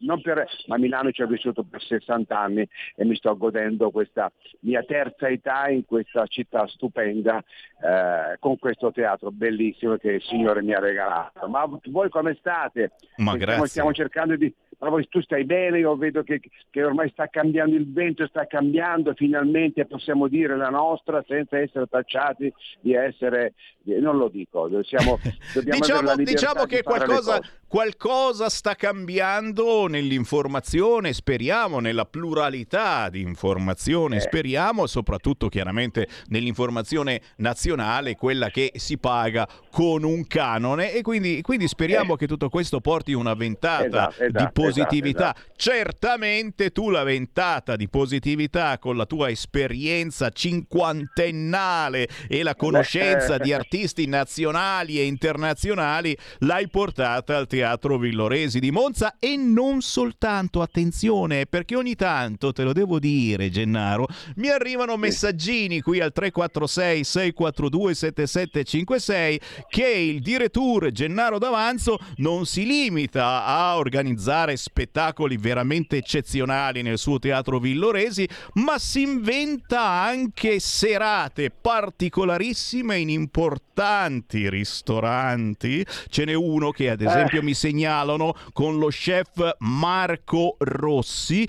Non per, ma Milano ci ho vissuto per 60 anni e mi sto godendo questa mia terza età in questa città stupenda eh, con questo teatro bellissimo che il Signore mi ha regalato. Ma voi come state? Ma Stiamo- grazie. Stiamo cercando di... Voi, tu stai bene, io vedo che, che ormai sta cambiando il vento, sta cambiando, finalmente possiamo dire la nostra senza essere tacciati di essere, di- non lo dico, siamo, Diciamo, diciamo di che le qualcosa, qualcosa sta cambiando nell'informazione, speriamo, nella pluralità di Eh. informazione, speriamo, soprattutto chiaramente nell'informazione nazionale, quella che si paga con un canone e quindi, quindi speriamo che tutto questo porti una ventata Eh. Esatto, esatto, di positività. esatto, Certamente tu la ventata di positività con la tua esperienza cinquantennale e la conoscenza eh. di artisti nazionali e internazionali l'hai portata al Teatro Villoresi di Monza e non soltanto, attenzione, perché ogni tanto, te lo devo dire Gennaro, mi arrivano messaggini qui al 346 642 7756 che il direttore Gennaro D'Avanzo non si limita a organizzare spettacoli veramente eccezionali nel suo teatro Villoresi, ma si inventa anche serate particolarissime in importanti ristoranti. Ce n'è uno che ad esempio mi segnalano con lo chef Marco Rossi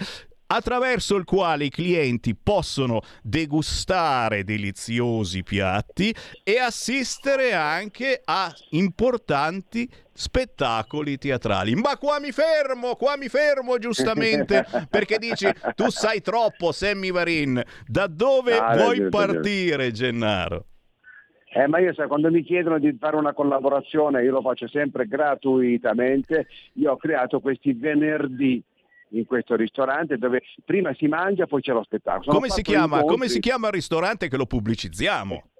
attraverso il quale i clienti possono degustare deliziosi piatti e assistere anche a importanti spettacoli teatrali. Ma qua mi fermo, qua mi fermo giustamente perché dici tu sai troppo Sammy Varin. Da dove Ah, vuoi ragione, partire Gennaro? Eh, ma io sai, quando mi chiedono di fare una collaborazione io lo faccio sempre gratuitamente. Io ho creato questi venerdì in questo ristorante dove prima si mangia poi c'è lo spettacolo. Come si, chiama, come si chiama il ristorante che lo pubblicizziamo?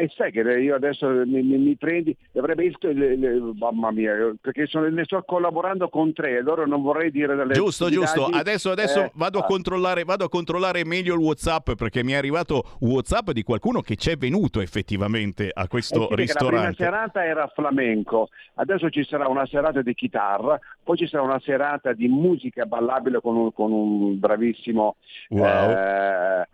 E sai che io adesso mi, mi- mi prendi, dovrebbe il, le- le- mamma mia, perché sono- ne sto collaborando con tre, allora non vorrei dire delle Giusto, giusto. Adesso, adesso Eh, vado, a ah. controllare, vado a controllare meglio il WhatsApp perché mi è arrivato WhatsApp di qualcuno che c'è venuto effettivamente a Eh questo sì, perché La prima ristorante. serata era flamenco, adesso ci sarà una serata di chitarra, poi ci sarà una serata di musica ballabile con un, con un bravissimo Wow. eh, eh,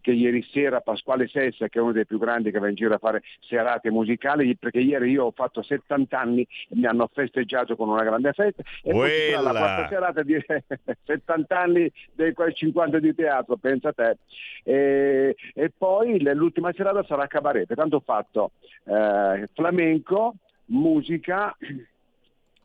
che ieri sera Pasquale Sessa, che è uno dei più grandi che va in giro a fare serate musicali, perché ieri io ho fatto 70 anni e mi hanno festeggiato con una grande festa e poi la quarta serata di 70 anni dei quei 50 di teatro, pensa te. E, e poi l'ultima serata sarà cabaret, pertanto ho fatto eh, flamenco, musica,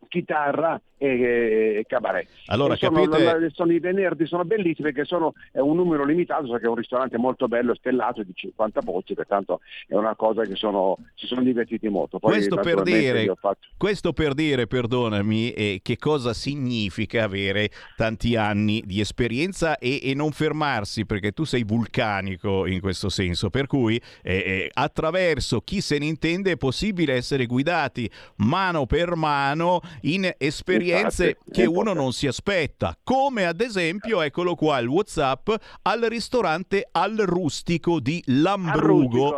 chitarra e, cabaret. Allora, E sono, capite- sono i venerdì, sono bellissimi perché sono è un numero limitato, so che è un ristorante molto bello, stellato di 50 posti, pertanto è una cosa che sono, si sono divertiti molto. Poi, Questo per, dire, fatto- questo per dire, perdonami, eh, che cosa significa avere tanti anni di esperienza e, e non fermarsi, perché tu sei vulcanico in questo senso, per cui eh, eh, attraverso chi se ne intende è possibile essere guidati mano per mano in esperienze che uno non si aspetta, come ad esempio, eccolo qua il WhatsApp, al ristorante Al Rustico di Lambrugo.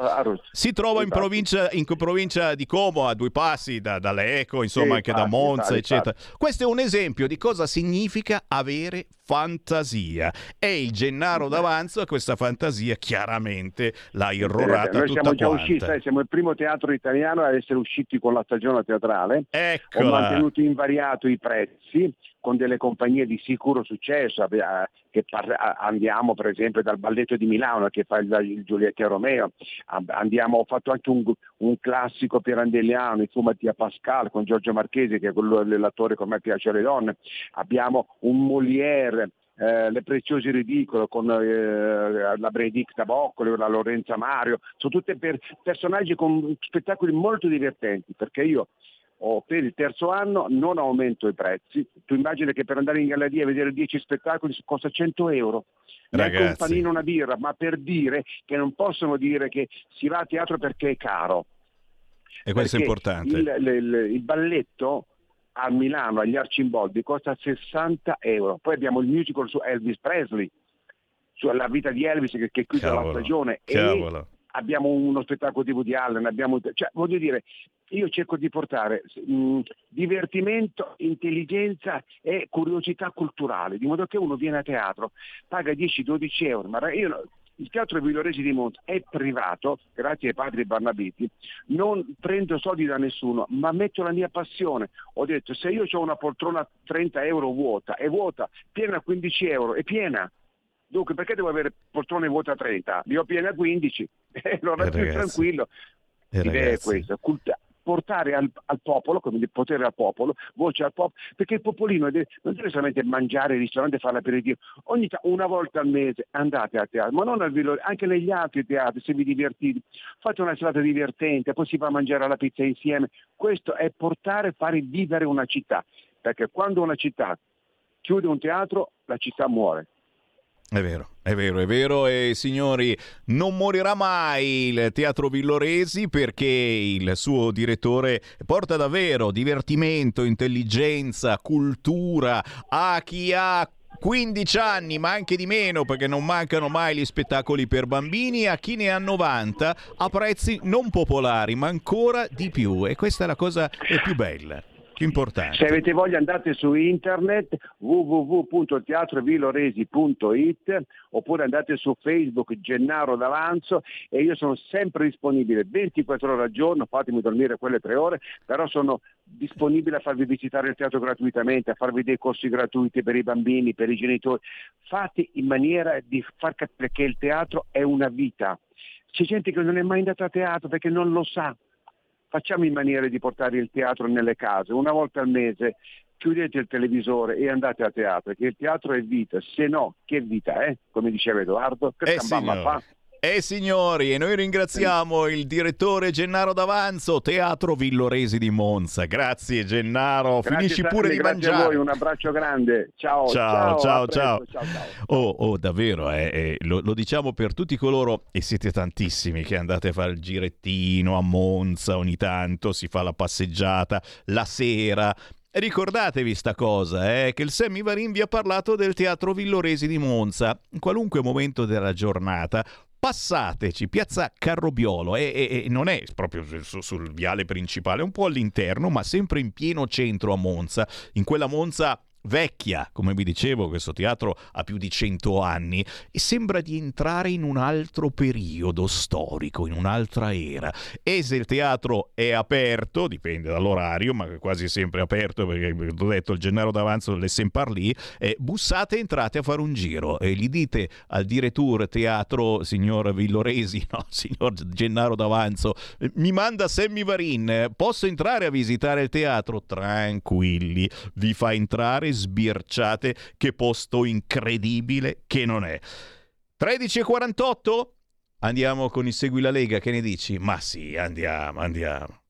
Si trova in Infatti. provincia, in provincia di Como, a due passi da, dalle insomma Sì, anche da Monza, eccetera. Questo è un esempio di cosa significa avere fantasia. E il Gennaro d'Avanzo a questa fantasia chiaramente l'ha irrorata Noi tutta siamo già quanta. usciti, siamo il primo teatro italiano a essere usciti con la stagione teatrale. Ho Eccola. mantenuto invariato i prezzi con delle compagnie di sicuro successo. Che a- andiamo per esempio dal balletto di Milano che fa il, Giulietta Romeo, andiamo, ho fatto anche un, un classico pirandelliano, il fu Mattia Pascal con Giorgio Marchesi che è quello l'attore che a piace alle donne, abbiamo un Molière eh, Le Preziose Ridicolo con eh, la Benedicta Boccoli, la Lorenza Mario, sono tutti per, personaggi con spettacoli molto divertenti perché io ho per il terzo anno non aumento i prezzi, tu immagini che per andare in galleria a vedere 10 spettacoli costa 100 euro. Neanche un panino, una birra, ma per dire che non possono dire che si va a teatro perché è caro. E questo è Perché importante. Il, il- il balletto a Milano, agli Arcimboldi, costa 60 euro. Poi abbiamo il musical su Elvis Presley, sulla vita di Elvis che, che chiude la stagione. cavolo. E abbiamo uno spettacolo di Woody Allen, abbiamo, cioè, voglio dire, io cerco di portare mh, divertimento, intelligenza e curiosità culturale, di modo che uno viene a teatro, paga 10-12 euro, ma io il teatro Villoresi di Monte è privato, grazie ai padri Barnabiti, non prendo soldi da nessuno, ma metto la mia passione. Ho detto se io ho una poltrona a 30 euro vuota, è vuota, piena a 15 euro, è piena. Dunque perché devo avere poltrone vuote a 30? Li ho piene a 15, e allora Eh, più ragazzi. tranquillo. Eh, L'idea è questa, culta- portare al, al popolo, come dire, potere al popolo, voce al popolo, perché il popolino deve- non deve solamente mangiare al ristorante e fare l'aperitivo, ogni ta- una volta al mese andate a teatro, ma non al Villore, anche negli altri teatri, se vi divertite, fate una serata divertente, poi si va a mangiare la pizza insieme, questo è portare, fare vivere una città, perché quando una città chiude un teatro, la città muore. È vero, è vero, è vero. E signori, non morirà mai il Teatro Villoresi perché il suo direttore porta davvero divertimento, intelligenza, cultura a chi ha 15 anni, ma anche di meno perché non mancano mai gli spettacoli per bambini, a chi ne ha 90 a prezzi non popolari, ma ancora di più. E questa è la cosa più bella. Importante. Se avete voglia andate su internet www.teatrovilloresi.it oppure andate su Facebook Gennaro D'Avanzo e io sono sempre disponibile 24 ore al giorno, fatemi dormire quelle tre ore, però sono disponibile a farvi visitare il teatro gratuitamente, a farvi dei corsi gratuiti per i bambini, per i genitori. Fate in maniera di far capire che il teatro è una vita. C'è gente che non è mai andata a teatro perché non lo sa facciamo in maniera di portare il teatro nelle case, una volta al mese chiudete il televisore e andate a teatro, perché il teatro è vita, se no che vita è, come diceva Edoardo, che eh, fa? Eh signori, e noi ringraziamo il direttore Gennaro D'Avanzo, Teatro Villoresi di Monza. Grazie Gennaro, grazie finisci Sandri, pure di mangiare. A voi, un abbraccio grande, ciao. Ciao, ciao, ciao. ciao, ciao. Oh, oh, davvero, eh, eh, lo, lo, diciamo per tutti coloro, e siete tantissimi che andate a fare il girettino a Monza ogni tanto, si fa la passeggiata la sera. Ricordatevi sta cosa, eh, che il Sammy Varin vi ha parlato del Teatro Villoresi di Monza. In qualunque momento della giornata passateci, piazza Carrobiolo, e, e, non è proprio su, sul viale principale, un po' all'interno, ma sempre in pieno centro a Monza, in quella Monza vecchia, come vi dicevo, questo teatro ha più di cento anni e sembra di entrare in un altro periodo storico, in un'altra era. E se il teatro è aperto, dipende dall'orario, ma quasi sempre aperto perché ho detto il Gennaro d'Avanzo è sempre lì, eh, bussate, entrate a fare un giro e gli dite al direttore teatro, signor Villoresi, no, signor Gennaro d'Avanzo, mi manda Sammy Varin, posso entrare a visitare il teatro? Tranquilli, vi fa entrare sbirciate, che posto incredibile che non è. 13.48? Andiamo con il Segui la Lega, che ne dici? Ma sì, andiamo, andiamo.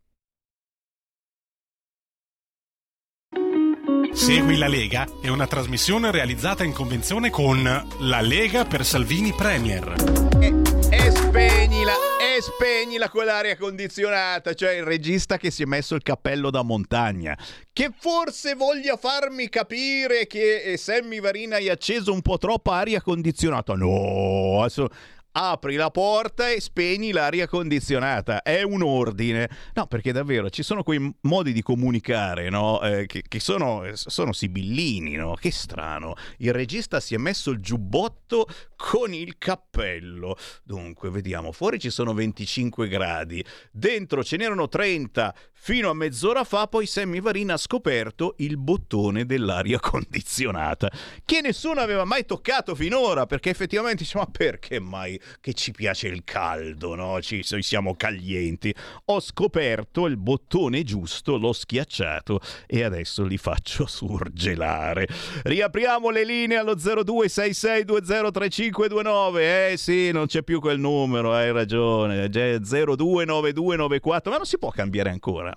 Segui la Lega è una trasmissione realizzata in convenzione con La Lega per Salvini Premier. E, e spegnila, e spegnila quell'aria condizionata, cioè il regista che si è messo il cappello da montagna, che forse voglia farmi capire che eh, Sammy Varina hai acceso un po' troppa aria condizionata. No, adesso apri la porta e spegni l'aria condizionata. È un ordine. No, perché davvero ci sono quei modi di comunicare, no? Eh, che, che sono, sono, sibillini, no? Che strano. Il regista si è messo il giubbotto con il cappello. Dunque, vediamo. Fuori ci sono 25 gradi. Dentro ce n'erano 30 fino a mezz'ora fa. Poi Sammy Varina ha scoperto il bottone dell'aria condizionata. Che nessuno aveva mai toccato finora. Perché effettivamente dice, ma perché mai? che ci piace il caldo, no? Ci, siamo caglienti. Ho scoperto il bottone giusto, l'ho schiacciato e adesso li faccio surgelare. Riapriamo le linee allo 0266203529. Eh sì, non c'è più quel numero, hai ragione. 029294, ma non si può cambiare ancora.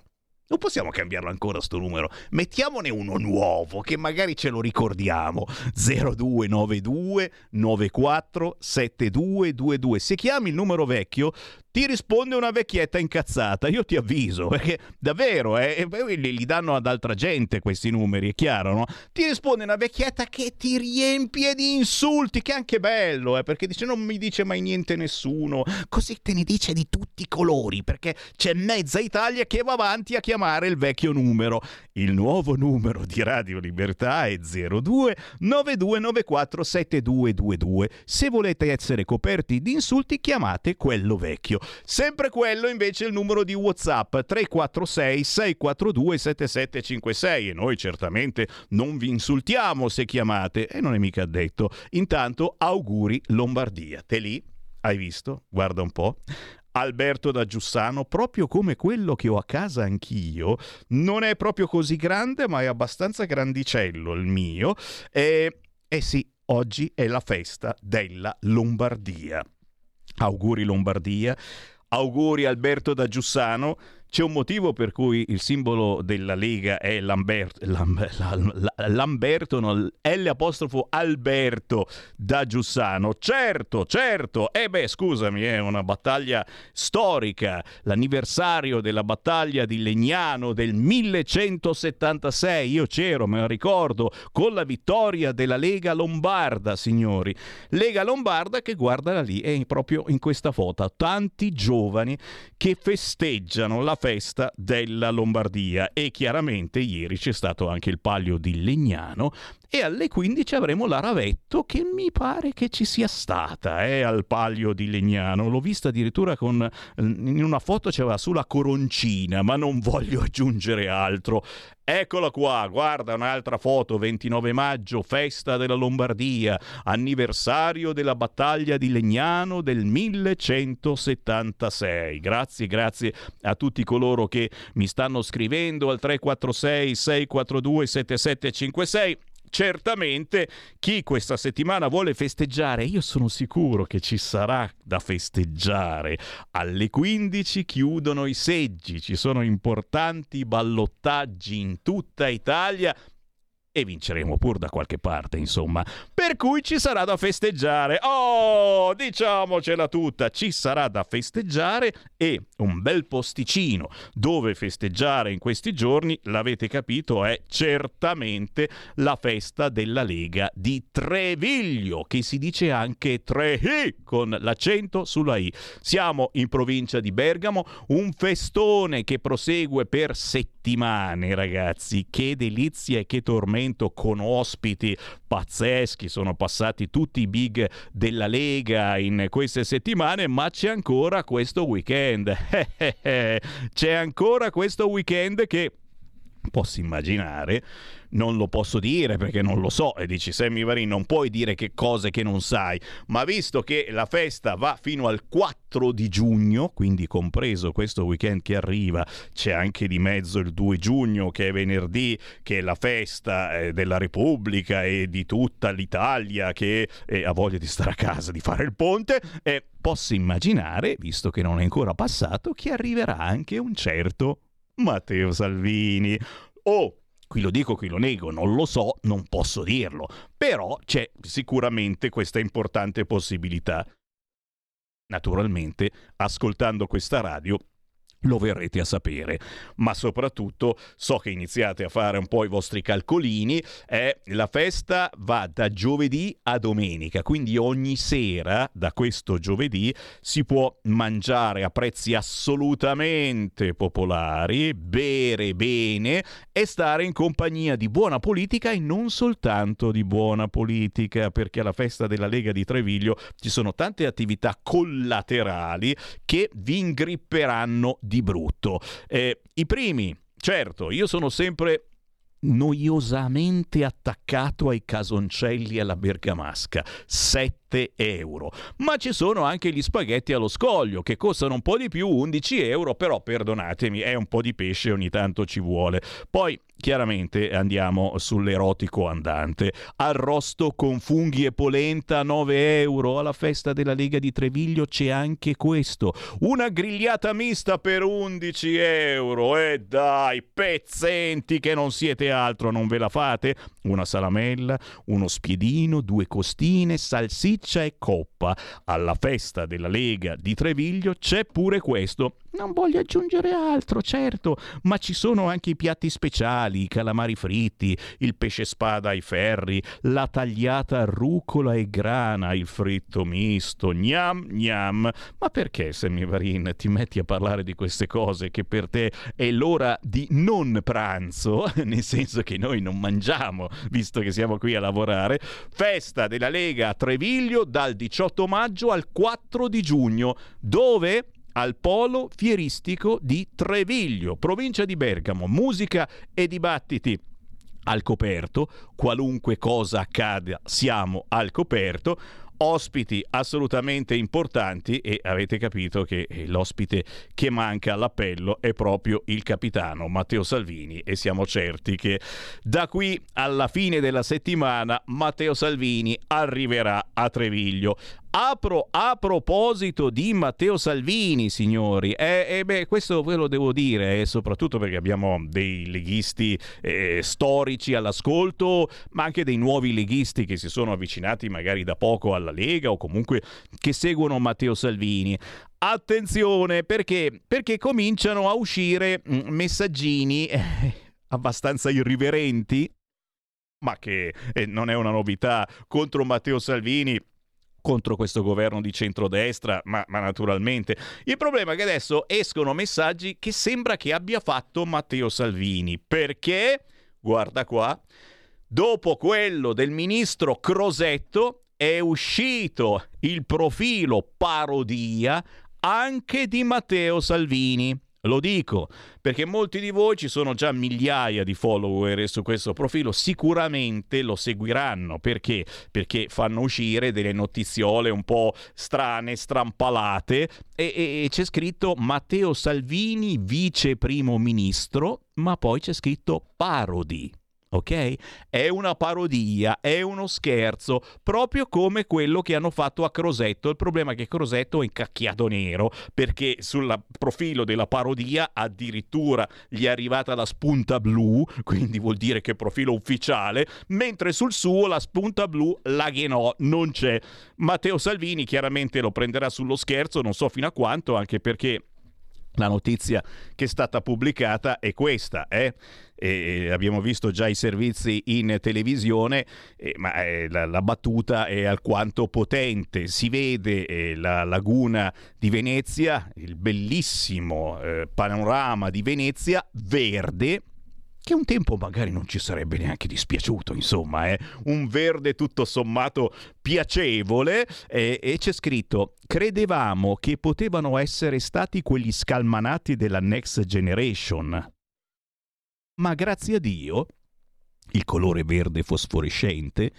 Non possiamo cambiarlo ancora sto numero. Mettiamone uno nuovo che magari ce lo ricordiamo. 0292 94 7222. Se chiami il numero vecchio ti risponde una vecchietta incazzata. Io ti avviso, perché davvero, eh, li, li danno ad altra gente questi numeri, è chiaro, no? Ti risponde una vecchietta che ti riempie di insulti, che è anche bello, eh, perché dice non mi dice mai niente nessuno, così te ne dice di tutti i colori, perché c'è mezza Italia che va avanti a chiamare il vecchio numero. Il nuovo numero di Radio Libertà è 02 9294 7222. Se volete essere coperti di insulti, chiamate quello vecchio. Sempre quello invece è il numero di WhatsApp 346 642 7756 e noi certamente non vi insultiamo se chiamate e non è mica detto. Intanto auguri Lombardia. Te lì? Hai visto? Guarda un po'. Alberto da Giussano, proprio come quello che ho a casa anch'io, non è proprio così grande, ma è abbastanza grandicello il mio. E, eh sì, oggi è la festa della Lombardia. Auguri Lombardia, auguri Alberto da Giussano c'è un motivo per cui il simbolo della Lega è Lambert, Lam, Lamberto, no, L Alberto da Giussano. Certo, certo. E eh beh, scusami, è una battaglia storica. L'anniversario della battaglia di Legnano del 1176. Io c'ero, me lo ricordo, con la vittoria della Lega Lombarda, signori. Lega Lombarda che guarda lì, è proprio in questa foto. Tanti giovani che festeggiano la festa della Lombardia e chiaramente ieri c'è stato anche il palio di Legnano e alle 15 avremo la Ravetto che mi pare che ci sia stata eh, al palio di Legnano. L'ho vista addirittura con in una foto c'era sulla coroncina, ma non voglio aggiungere altro. Eccola qua, guarda un'altra foto, 29 maggio, festa della Lombardia, anniversario della battaglia di Legnano del 1176. Grazie, grazie a tutti coloro che mi stanno scrivendo al 346 642 7756 certamente chi questa settimana vuole festeggiare, io sono sicuro che ci sarà da festeggiare. Alle 15 chiudono i seggi, ci sono importanti ballottaggi in tutta Italia e vinceremo pur da qualche parte, insomma. Per cui ci sarà da festeggiare. Oh, diciamocela tutta, ci sarà da festeggiare e un bel posticino dove festeggiare in questi giorni, l'avete capito, è certamente la festa della Lega di Treviglio, che si dice anche Trehi con l'accento sulla I. Siamo in provincia di Bergamo, un festone che prosegue per settimane, ragazzi. Che delizia e che tormento con ospiti pazzeschi, sono passati tutti i big della Lega in queste settimane, ma c'è ancora questo weekend. c'è ancora questo weekend che posso immaginare non lo posso dire perché non lo so. E dici, Sammy Varin, non puoi dire che cose che non sai. Ma visto che la festa va fino al 4 di giugno, quindi compreso questo weekend che arriva, c'è anche di mezzo il 2 giugno che è venerdì, che è la festa eh, della Repubblica e di tutta l'Italia che eh, ha voglia di stare a casa, di fare il ponte. E posso immaginare, visto che non è ancora passato, che arriverà anche un certo Matteo Salvini. Oh, Qui lo dico, qui lo nego, non lo so, non posso dirlo, però c'è sicuramente questa importante possibilità. Naturalmente, ascoltando questa radio, lo verrete a sapere. Ma soprattutto so che iniziate a fare un po' i vostri calcolini. Eh, la festa va da giovedì a domenica, quindi ogni sera da questo giovedì si può mangiare a prezzi assolutamente popolari, bere bene e stare in compagnia di buona politica e non soltanto di buona politica, perché alla festa della Lega di Treviglio ci sono tante attività collaterali che vi ingripperanno di brutto. Eh, I primi, certo, io sono sempre noiosamente attaccato ai casoncelli alla bergamasca. 7 euro. Ma ci sono anche gli spaghetti allo scoglio che costano un po' di più, 11 euro, però perdonatemi, è un po' di pesce ogni tanto ci vuole. Poi chiaramente andiamo sull'erotico andante. Arrosto con funghi e polenta 9 euro. Alla festa della Lega di Treviglio c'è anche questo. Una grigliata mista per 11 euro. E dai, pezzenti che non siete altro, non ve la fate? Una salamella, uno spiedino, due costine, salsiccia e coppa. Alla festa della Lega di Treviglio c'è pure questo. Non voglio aggiungere altro, certo, ma ci sono anche i piatti speciali, i calamari fritti, il pesce spada ai ferri, la tagliata rucola e grana, il fritto misto, gnam gnam. Ma perché, Semivarin, ti metti a parlare di queste cose che per te è l'ora di non pranzo, nel senso che noi non mangiamo, visto che siamo qui a lavorare? Festa della Lega a Treviglio dal 18 maggio al 4 di giugno. Dove? al Polo Fieristico di Treviglio, provincia di Bergamo. Musica e dibattiti al coperto, qualunque cosa accada, siamo al coperto ospiti assolutamente importanti e avete capito che eh, l'ospite che manca all'appello è proprio il capitano Matteo Salvini e siamo certi che da qui alla fine della settimana Matteo Salvini arriverà a Treviglio. Apro a proposito di Matteo Salvini, signori, eh, eh, beh, questo ve lo devo dire, eh, soprattutto perché abbiamo dei leghisti eh, storici all'ascolto, ma anche dei nuovi leghisti che si sono avvicinati magari da poco alla Lega o comunque che seguono Matteo Salvini. Attenzione, perché? Perché cominciano a uscire mm, messaggini eh, abbastanza irriverenti, ma che eh, non è una novità contro Matteo Salvini contro questo governo di centrodestra, ma, ma naturalmente. Il problema è che adesso escono messaggi che sembra che abbia fatto Matteo Salvini. Perché? Guarda qua. Dopo quello del ministro Crosetto è uscito il profilo parodia anche di Matteo Salvini. Lo dico perché molti di voi ci sono già migliaia di follower su questo profilo, sicuramente lo seguiranno perché? Perché fanno uscire delle notiziole un po' strane, strampalate e, e, e c'è scritto Matteo Salvini vice primo ministro, ma poi c'è scritto parodi ok? È una parodia, è uno scherzo, proprio come quello che hanno fatto a Crosetto. Il problema è che Crosetto è incacchiato nero, perché sul profilo della parodia addirittura gli è arrivata la spunta blu, quindi vuol dire che profilo ufficiale, mentre sul suo la spunta blu la no, non c'è. Matteo Salvini chiaramente lo prenderà sullo scherzo, non so fino a quanto, anche perché la notizia che è stata pubblicata è questa, eh? E abbiamo visto già i servizi in televisione, eh, ma eh, la, la, battuta è alquanto potente. Si vede eh, la laguna di Venezia, il bellissimo eh, panorama di Venezia verde, che un tempo magari non ci sarebbe neanche dispiaciuto, insomma, eh? un verde tutto sommato piacevole eh, e c'è scritto credevamo che potevano essere stati quegli scalmanati della Next Generation. Ma grazie a Dio, il colore verde fosforescente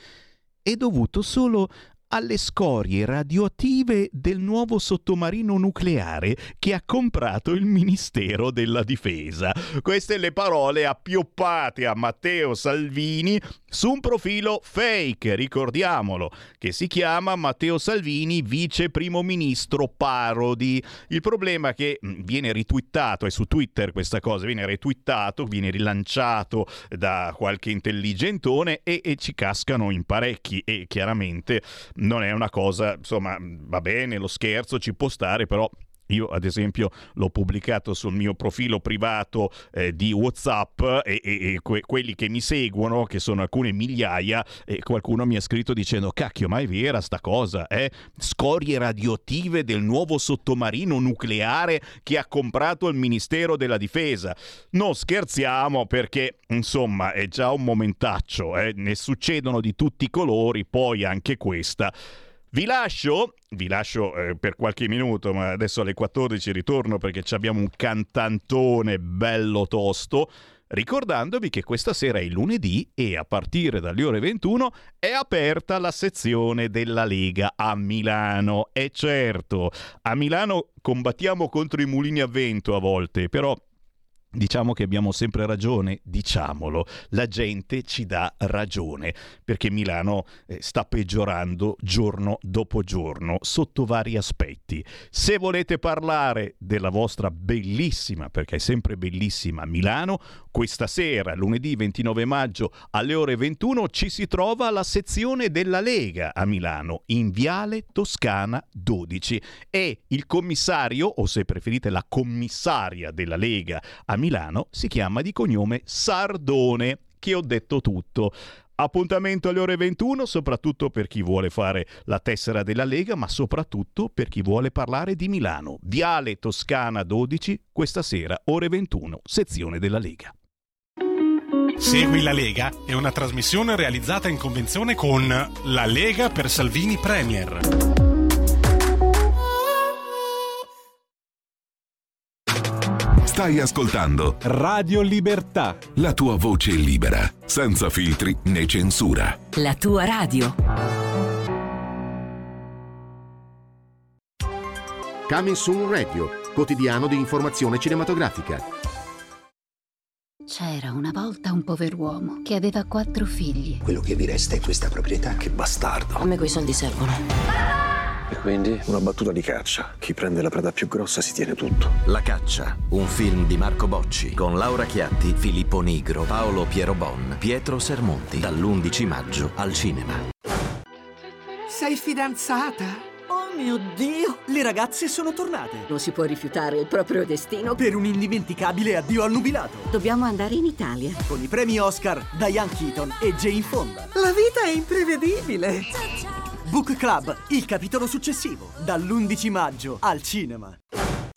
è dovuto solo alle scorie radioattive del nuovo sottomarino nucleare che ha comprato il Ministero della Difesa. Queste le parole appioppate a Matteo Salvini su un profilo fake, ricordiamolo, che si chiama Matteo Salvini vice primo ministro parodi. Il problema è che mm, viene ritwittato, è su Twitter questa cosa, viene ritwittato, viene rilanciato da qualche intelligentone e, e ci cascano in parecchi e chiaramente non è una cosa, insomma, va bene, lo scherzo ci può stare, però io ad esempio l'ho pubblicato sul mio profilo privato eh, di Whatsapp e, e, e que- quelli che mi seguono, che sono alcune migliaia, e qualcuno mi ha scritto dicendo cacchio ma è vera sta cosa, eh? Scorie radioattive del nuovo sottomarino nucleare che ha comprato il Ministero della Difesa. Non scherziamo perché insomma è già un momentaccio, eh? ne succedono di tutti i colori, poi anche questa. Vi lascio, vi lascio eh, per qualche minuto, ma adesso alle 14 ritorno perché abbiamo un cantantone bello tosto. Ricordandovi che questa sera è lunedì e a partire dalle ore 21 è aperta la sezione della Lega a Milano. E certo, a Milano combattiamo contro i mulini a vento a volte, però Diciamo che abbiamo sempre ragione, diciamolo, la gente ci dà ragione, perché Milano eh, sta peggiorando giorno dopo giorno sotto vari aspetti. Se volete parlare della vostra bellissima, perché è sempre bellissima Milano, questa sera, lunedì 29 maggio alle ore 21, ci si trova la sezione della Lega a Milano, in Viale Toscana 12. E il commissario, o se preferite la commissaria della Lega a Milano si chiama di cognome Sardone, che ho detto tutto. Appuntamento alle ore 21, soprattutto per chi vuole fare la tessera della Lega, ma soprattutto per chi vuole parlare di Milano. Viale Toscana 12, questa sera, ore 21, sezione della Lega. Segui la Lega è una trasmissione realizzata in convenzione con La Lega per Salvini Premier. Stai ascoltando Radio Libertà. La tua voce libera, senza filtri né censura. La tua radio. Coming Soon Radio, quotidiano di informazione cinematografica. C'era una volta un pover'uomo che aveva quattro figli. Quello che vi resta è questa proprietà. Che bastardo. A me quei soldi servono. E quindi una battuta di caccia. Chi prende la preda più grossa si tiene tutto. La caccia, un film di Marco Bocci con Laura Chiatti, Filippo Nigro, Paolo Piero Bon, Pietro Sermonti, dall'11 maggio al cinema. Sei fidanzata? Oh mio Dio, le ragazze sono tornate. Non si può rifiutare il proprio destino. Per un indimenticabile addio al nubilato. Dobbiamo andare in Italia. Con i premi Oscar, Diane Keaton e Jane Fonda. La vita è imprevedibile. Book Club, il capitolo successivo, dall'11 maggio al cinema.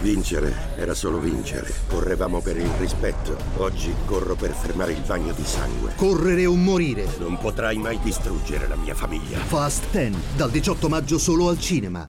Vincere era solo vincere. Correvamo per il rispetto. Oggi corro per fermare il bagno di sangue. Correre o morire. Non potrai mai distruggere la mia famiglia. Fast 10, dal 18 maggio solo al cinema.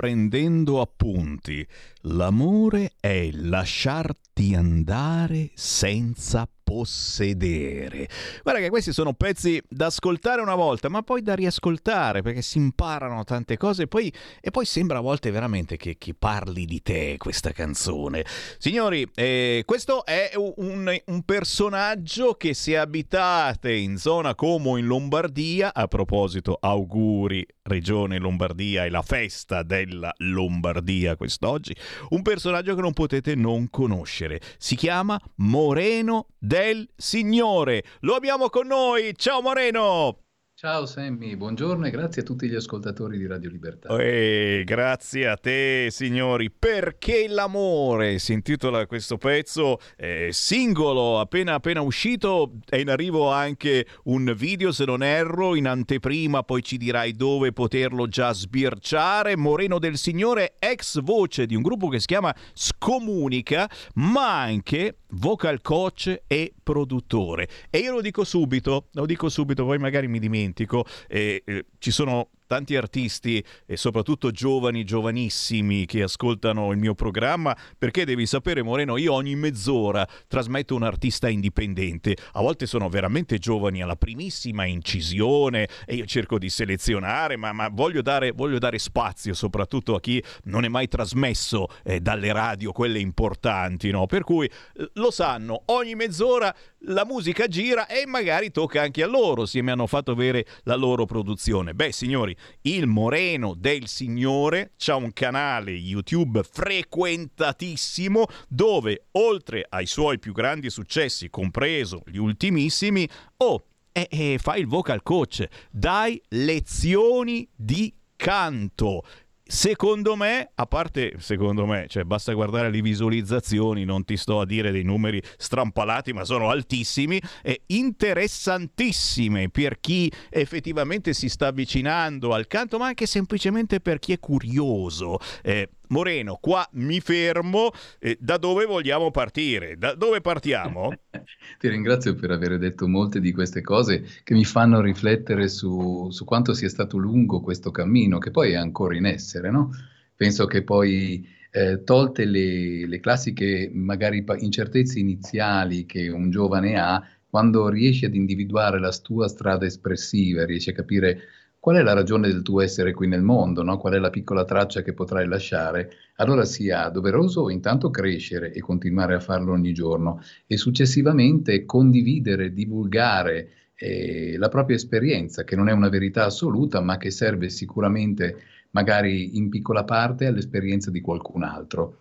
Prendendo appunti. L'amore è lasciarti andare senza possedere. Guarda che questi sono pezzi da ascoltare una volta, ma poi da riascoltare perché si imparano tante cose e poi, e poi sembra a volte veramente che, che parli di te questa canzone. Signori, eh, questo è un, un personaggio che se abitate in zona Como in Lombardia, a proposito, auguri Regione Lombardia e la festa della Lombardia quest'oggi, un personaggio che non potete non conoscere. Si chiama Moreno del Signore. Lo abbiamo con noi. Ciao Moreno! Ciao Sammy, buongiorno e grazie a tutti gli ascoltatori di Radio Libertà. E grazie a te signori, perché l'amore si intitola questo pezzo, eh, singolo appena appena uscito, è in arrivo anche un video se non erro, in anteprima poi ci dirai dove poterlo già sbirciare, Moreno del Signore, ex voce di un gruppo che si chiama Scomunica, ma anche vocal coach e produttore. E io lo dico subito, lo dico subito, poi magari mi dimentico eh, eh, ci sono tanti artisti e soprattutto giovani, giovanissimi che ascoltano il mio programma, perché devi sapere Moreno, io ogni mezz'ora trasmetto un artista indipendente, a volte sono veramente giovani alla primissima incisione e io cerco di selezionare, ma, ma voglio, dare, voglio, dare, spazio soprattutto a chi non è mai trasmesso eh, dalle radio, quelle importanti, no? per cui eh, lo sanno, ogni mezz'ora la musica gira e magari tocca anche a loro se mi hanno fatto avere la loro produzione. Beh signori, il Moreno del Signore c'ha un canale YouTube frequentatissimo dove oltre ai suoi più grandi successi, compreso gli ultimissimi, oh, e, e fa il vocal coach, dai lezioni di canto. Secondo me, a parte secondo me, cioè basta guardare le visualizzazioni, non ti sto a dire dei numeri strampalati, ma sono altissimi e interessantissime per chi effettivamente si sta avvicinando al canto, ma anche semplicemente per chi è curioso. Eh, Moreno, qua mi fermo. Eh, da dove vogliamo partire? Da dove partiamo? Ti ringrazio per aver detto molte di queste cose che mi fanno riflettere su, su quanto sia stato lungo questo cammino, che poi è ancora in essere, no? Penso che poi, eh, tolte le, le classiche magari incertezze iniziali che un giovane ha, quando riesci ad individuare la tua strada espressiva, riesci a capire qual è la ragione del tuo essere qui nel mondo, no? qual è la piccola traccia che potrai lasciare, allora sia doveroso intanto crescere e continuare a farlo ogni giorno e successivamente condividere, divulgare eh, la propria esperienza, che non è una verità assoluta, ma che serve sicuramente magari in piccola parte all'esperienza di qualcun altro.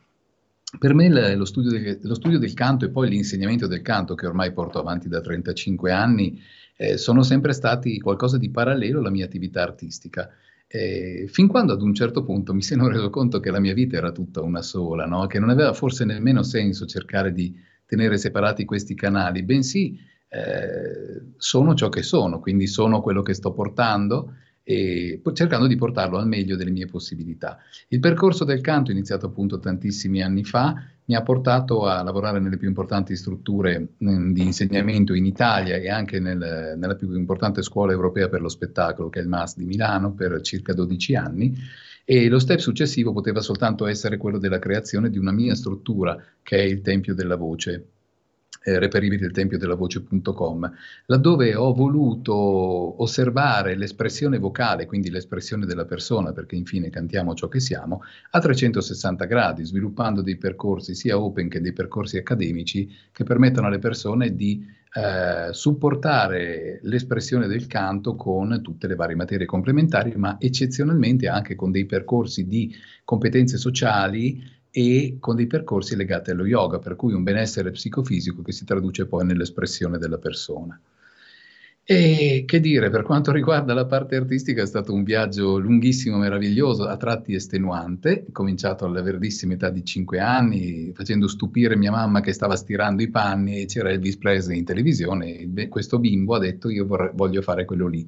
Per me lo studio, del, lo studio del canto e poi l'insegnamento del canto, che ormai porto avanti da 35 anni, eh, sono sempre stati qualcosa di parallelo alla mia attività artistica. Eh, fin quando ad un certo punto mi sono reso conto che la mia vita era tutta una sola, no? che non aveva forse nemmeno senso cercare di tenere separati questi canali, bensì eh, sono ciò che sono, quindi sono quello che sto portando e cercando di portarlo al meglio delle mie possibilità. Il percorso del canto, iniziato appunto tantissimi anni fa, mi ha portato a lavorare nelle più importanti strutture mm, di insegnamento in Italia e anche nel, nella più importante scuola europea per lo spettacolo, che è il MAS di Milano, per circa 12 anni. E lo step successivo poteva soltanto essere quello della creazione di una mia struttura, che è il Tempio della Voce, eh, reperibili del tempio della voce.com, laddove ho voluto osservare l'espressione vocale, quindi l'espressione della persona, perché infine cantiamo ciò che siamo, a 360 gradi, sviluppando dei percorsi sia open che dei percorsi accademici che permettono alle persone di eh, supportare l'espressione del canto con tutte le varie materie complementari, ma eccezionalmente anche con dei percorsi di competenze sociali e con dei percorsi legati allo yoga, per cui un benessere psicofisico che si traduce poi nell'espressione della persona. E che dire, per quanto riguarda la parte artistica è stato un viaggio lunghissimo, meraviglioso, a tratti estenuante, cominciato alla verdissima età di 5 anni, facendo stupire mia mamma che stava stirando i panni e c'era Elvis Presley in televisione e questo bimbo ha detto io vorrei, voglio fare quello lì.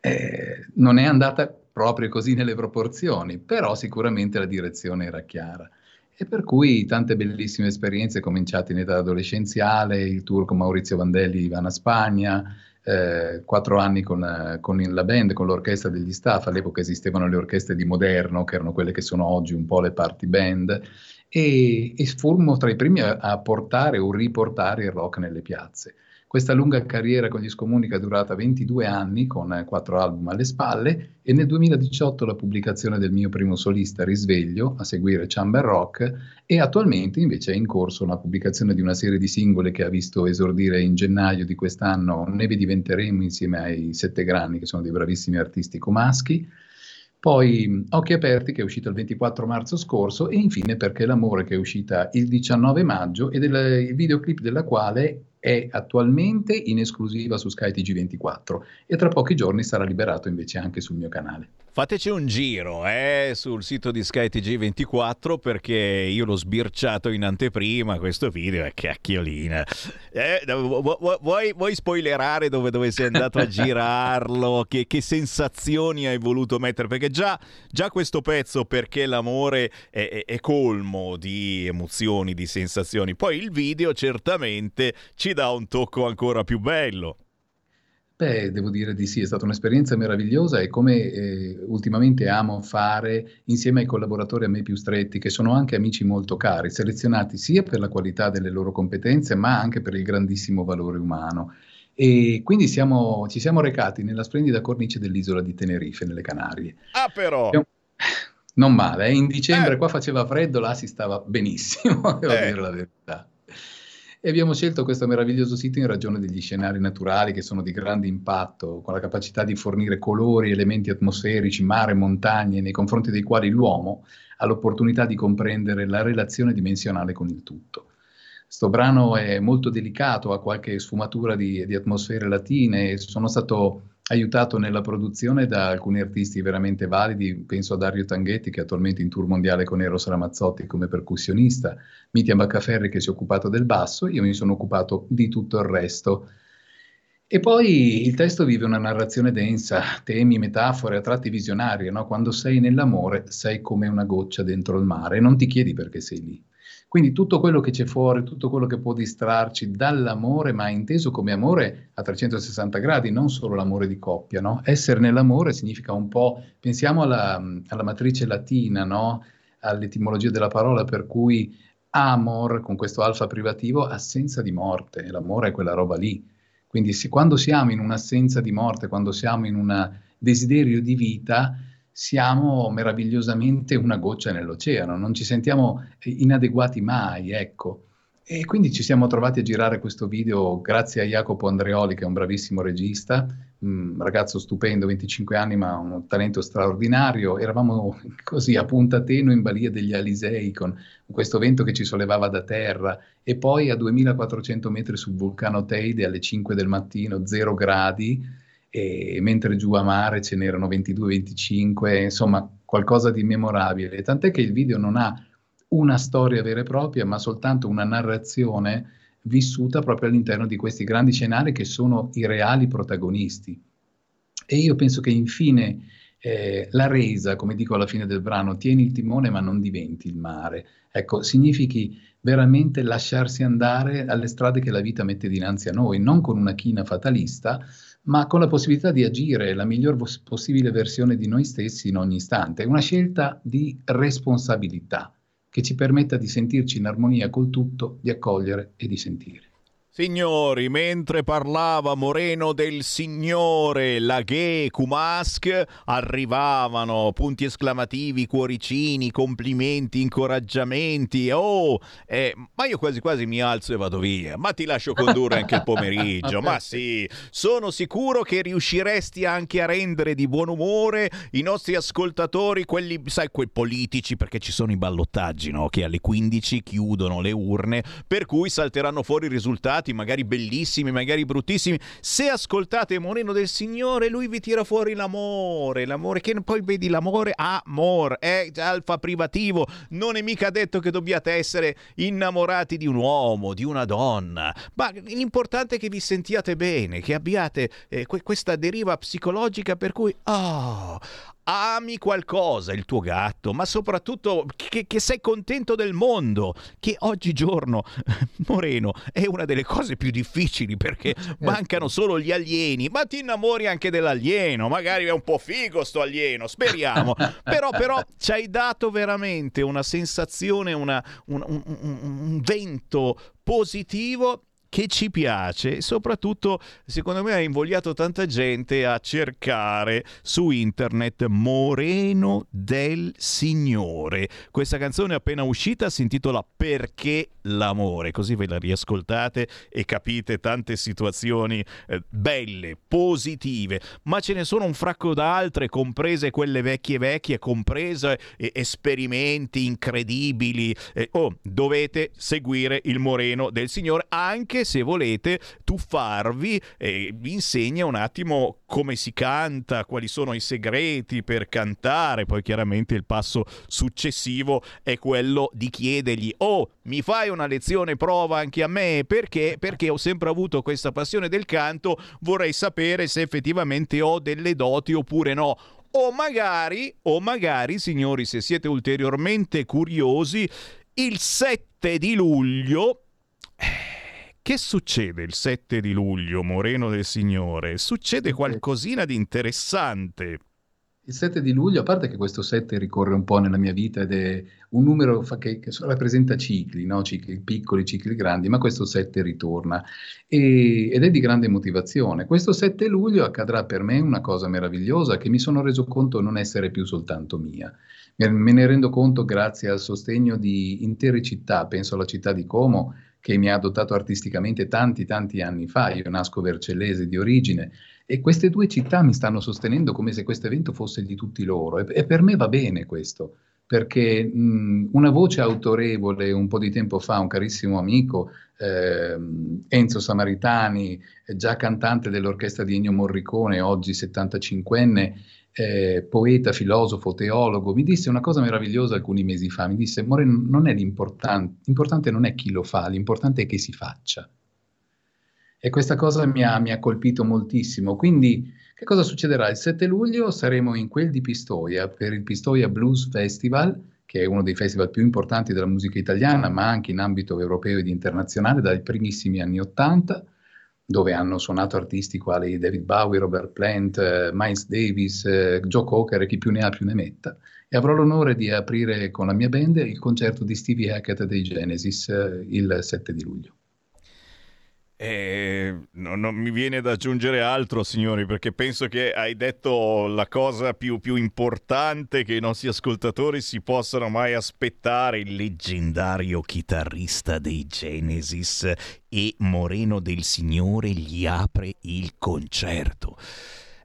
Eh, non è andata proprio così nelle proporzioni, però sicuramente la direzione era chiara. E per cui tante bellissime esperienze cominciate in età adolescenziale, il tour con Maurizio Vandelli va a Spagna, eh, quattro anni con, con, la band, con l'orchestra degli staff, all'epoca esistevano le orchestre di Moderno, che erano quelle che sono oggi un po' le party band, e, e furmo tra i primi a, a portare o riportare il rock nelle piazze. Questa lunga carriera con gli Scomunica è durata 22 anni, con quattro album alle spalle, e nel 2018 la pubblicazione del mio primo solista Risveglio, a seguire Chamber Rock, e attualmente invece è in corso una pubblicazione di una serie di singoli che ha visto esordire in gennaio di quest'anno Ne vi diventeremo insieme ai Sette Grani, che sono dei bravissimi artisti comaschi, poi Occhi aperti che è uscita il 24 marzo scorso e infine Perché l'amore che è uscita il 19 maggio e del, il videoclip della quale è attualmente in esclusiva su Sky TG24 e tra pochi giorni sarà liberato invece anche sul mio canale. Fateci un giro eh, sul sito di Sky TG24 perché io l'ho sbirciato in anteprima questo video è cacchiolina. Eh, vuoi, vuoi, spoilerare dove, dove, sei andato a girarlo? Che, che, sensazioni hai voluto mettere? Perché già, già questo pezzo, perché l'amore è, è, è colmo di emozioni, di sensazioni. Poi il video certamente ci dà un tocco ancora più bello. Beh, devo dire di sì, è stata un'esperienza meravigliosa e come eh, ultimamente amo fare insieme ai collaboratori a me più stretti, che sono anche amici molto cari, selezionati sia per la qualità delle loro competenze, ma anche per il grandissimo valore umano. E quindi siamo, ci siamo recati nella splendida cornice dell'isola di Tenerife, nelle Canarie. Ah, però! Non male, eh? in dicembre eh. qua faceva freddo, là si stava benissimo, devo eh. dire la verità. E abbiamo scelto questo meraviglioso sito in ragione degli scenari naturali che sono di grande impatto, con la capacità di fornire colori, elementi atmosferici, mare, montagne, nei confronti dei quali l'uomo ha l'opportunità di comprendere la relazione dimensionale con il tutto. Sto brano è molto delicato, ha qualche sfumatura di, di atmosfere latine sono stato aiutato nella produzione da alcuni artisti veramente validi, penso a Dario Tanghetti che è attualmente in tour mondiale con Eros Ramazzotti come percussionista, Mitya Baccaferri che si è occupato del basso, io mi sono occupato di tutto il resto. E poi il testo vive una narrazione densa, temi, metafore, a tratti visionarie, no? quando sei nell'amore sei come una goccia dentro il mare e non ti chiedi perché sei lì. Quindi tutto quello che c'è fuori, tutto quello che può distrarci dall'amore, ma inteso come amore a 360 gradi, non solo l'amore di coppia, no? Essere nell'amore significa un po', pensiamo alla, alla matrice latina, no? All'etimologia della parola per cui amor, con questo alfa privativo, assenza di morte, l'amore è quella roba lì. Quindi se, quando siamo in un'assenza di morte, quando siamo in un desiderio di vita, siamo meravigliosamente una goccia nell'oceano, non ci sentiamo inadeguati mai, ecco. E quindi ci siamo trovati a girare questo video grazie a Jacopo Andreoli, che è un bravissimo regista, un ragazzo stupendo, 25 anni, ma un talento straordinario. Eravamo così a punta tenue in balia degli Alisei con questo vento che ci sollevava da terra e poi a 2400 metri sul vulcano Teide alle 5 del mattino, 0 gradi e mentre giù a mare ce n'erano 22-25, insomma qualcosa di memorabile. Tant'è che il video non ha una storia vera e propria, ma soltanto una narrazione vissuta proprio all'interno di questi grandi scenari che sono i reali protagonisti. E io penso che infine eh, la resa, come dico alla fine del brano, tieni il timone ma non diventi il mare. Ecco, significhi veramente lasciarsi andare alle strade che la vita mette dinanzi a noi, non con una china fatalista, ma con la possibilità di agire la miglior possibile versione di noi stessi in ogni istante. È una scelta di responsabilità che ci permetta di sentirci in armonia col tutto, di accogliere e di sentire. Signori, mentre parlava Moreno del Signore, Laghe, Kumask, arrivavano punti esclamativi, cuoricini, complimenti, incoraggiamenti. Oh, eh, ma io quasi quasi mi alzo e vado via. Ma ti lascio condurre anche il pomeriggio. ma sì, sono sicuro che riusciresti anche a rendere di buon umore i nostri ascoltatori, quelli, sai, quei politici, perché ci sono i ballottaggi, no? Che alle 15 chiudono le urne, per cui salteranno fuori i risultati ascoltati, magari bellissimi, magari bruttissimi. Se ascoltate Moreno del Signore, lui vi tira fuori l'amore, l'amore che poi vedi l'amore, amor, è alfa privativo. Non è mica detto che dobbiate essere innamorati di un uomo, di una donna, ma l'importante è che vi sentiate bene, che abbiate eh, questa deriva psicologica per cui, oh, ami qualcosa, il tuo gatto, ma soprattutto che, che, sei contento del mondo, che oggigiorno, Moreno, è una delle cose più difficili perché certo. mancano solo gli alieni, ma ti innamori anche dell'alieno, magari è un po' figo sto alieno, speriamo, però, però ci hai dato veramente una sensazione, una, un, un, un, un vento positivo che ci piace e soprattutto secondo me ha invogliato tanta gente a cercare su internet Moreno del Signore. Questa canzone appena uscita si intitola Perché l'amore, così ve la riascoltate e capite tante situazioni eh, belle, positive, ma ce ne sono un fracco d'altre, comprese quelle vecchie vecchie, comprese eh, esperimenti incredibili. Eh, oh, dovete seguire il Moreno del Signore anche anche se volete tuffarvi e vi insegna un attimo come si canta, quali sono i segreti per cantare, poi chiaramente il passo successivo è quello di chiedergli oh mi fai una lezione prova anche a me perché? Perché ho sempre avuto questa passione del canto, vorrei sapere se effettivamente ho delle doti oppure no. O magari, o magari, signori, se siete ulteriormente curiosi, il 7 di luglio... Che succede il 7 di luglio, Moreno del Signore? Succede qualcosina di interessante. Il 7 di luglio, a parte che questo 7 ricorre un po' nella mia vita ed è un numero che, che rappresenta cicli, no? cicli piccoli, cicli grandi, ma questo 7 ritorna e, ed è di grande motivazione. Questo 7 luglio accadrà per me una cosa meravigliosa che mi sono reso conto non essere più soltanto mia. Me ne rendo conto grazie al sostegno di intere città, penso alla città di Como, che mi ha adottato artisticamente tanti tanti anni fa. Io nasco vercellese di origine e queste due città mi stanno sostenendo come se questo evento fosse di tutti loro e, e per me va bene questo, perché mh, una voce autorevole un po' di tempo fa, un carissimo amico, eh, Enzo Samaritani, già cantante dell'orchestra di Ennio Morricone, oggi 75enne, eh, poeta, filosofo, teologo, mi disse una cosa meravigliosa alcuni mesi fa, mi disse, Moreno, non è l'importante, l'importante non è chi lo fa, l'importante è che si faccia. E questa cosa mi ha, mi ha, colpito moltissimo. Quindi, che cosa succederà? Il 7 luglio saremo in quel di Pistoia per il Pistoia Blues Festival, che è uno dei festival più importanti della musica italiana, ma anche in ambito europeo ed internazionale dai primissimi anni Ottanta, dove hanno suonato artisti quali David Bowie, Robert Plant, eh, Miles Davis, eh, Joe Cocker e chi più ne ha più ne metta. E avrò l'onore di aprire con la mia band il concerto di Stevie Hackett dei Genesis eh, il 7 di luglio. Eh, no, non mi viene da aggiungere altro, signori, perché penso che hai detto la cosa più, più, importante che i nostri ascoltatori si possano mai aspettare. Il leggendario chitarrista dei Genesis e Moreno del Signore gli apre il concerto.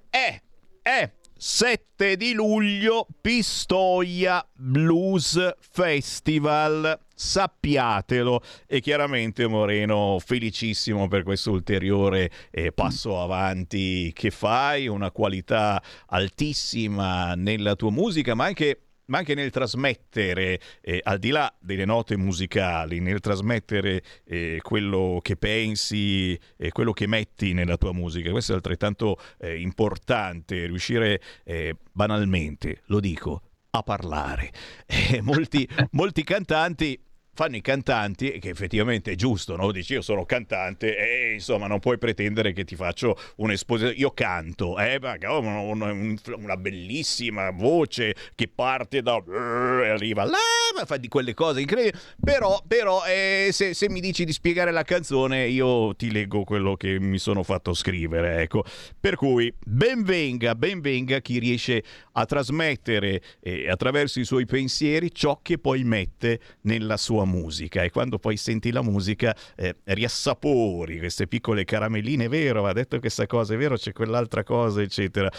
Eh, eh, 7 di luglio, Pistoia Blues Festival. Sappiatelo. E chiaramente Moreno felicissimo per questo ulteriore eh, passo avanti che fai, una qualità altissima nella tua musica ma anche ma anche nel trasmettere, eh, al di là delle note musicali, nel trasmettere eh, quello che pensi e quello che metti nella tua musica. Questo è altrettanto eh, importante, riuscire eh, banalmente, lo dico, a parlare. molti, molti cantanti fanno i cantanti, che effettivamente è giusto, no? Dici io sono cantante e insomma non puoi pretendere che ti faccio un'esposizione, io canto, eh, ho una, una, bellissima voce che parte da e arriva là, fa di quelle cose incredibili, però, però eh, se, se, mi dici di spiegare la canzone io ti leggo quello che mi sono fatto scrivere, ecco. Per cui benvenga, benvenga chi riesce a trasmettere eh, attraverso i suoi pensieri ciò che poi mette nella sua sua musica e quando poi senti la musica eh, riassapori queste piccole caramelline, è vero, ha detto questa cosa, è vero, c'è quell'altra cosa, eccetera.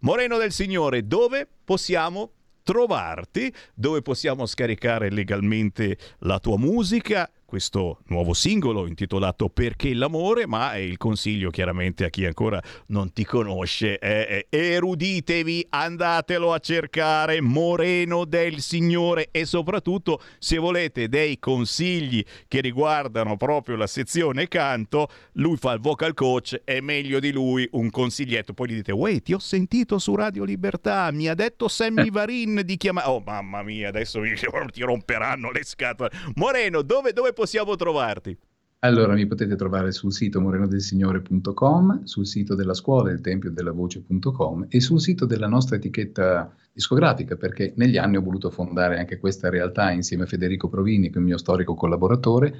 Moreno del Signore, dove possiamo trovarti, dove possiamo scaricare legalmente la tua musica questo nuovo singolo intitolato Perché l'amore, ma il consiglio chiaramente a chi ancora non ti conosce è, eruditevi, andatelo a cercare Moreno del Signore e soprattutto se volete dei consigli che riguardano proprio la sezione canto, lui fa il vocal coach, è meglio di lui un consiglietto. Poi gli dite, wait, ti ho sentito su Radio Libertà, mi ha detto Sammy Varin di chiamare... Oh mamma mia, adesso mi, ti romperanno le scatole. Moreno, dove, dove possiamo trovarti? Allora, mi potete trovare sul sito morenodelsignore.com, sul sito della scuola, il tempio della voce.com e sul sito della nostra etichetta discografica, perché negli anni ho voluto fondare anche questa realtà insieme a Federico Provini, che è il mio storico collaboratore,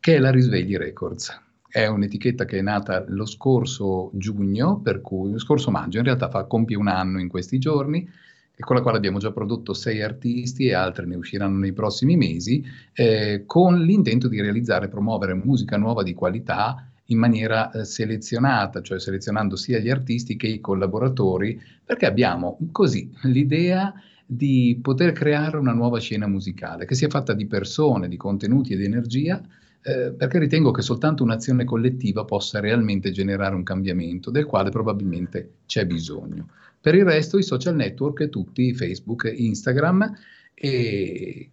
che è la Risvegli Records. È un'etichetta che è nata lo scorso giugno, per cui, lo scorso maggio, in realtà fa, compie un anno in questi giorni, e con la quale abbiamo già prodotto sei artisti e altre ne usciranno nei prossimi mesi, eh, con l'intento di realizzare e promuovere musica nuova di qualità in maniera eh, selezionata, cioè selezionando sia gli artisti che i collaboratori, perché abbiamo così l'idea di poter creare una nuova scena musicale che sia fatta di persone, di contenuti e di energia eh, perché ritengo che soltanto un'azione collettiva possa realmente generare un cambiamento del quale probabilmente c'è bisogno. Per il resto i social network, tutti, Facebook, Instagram, e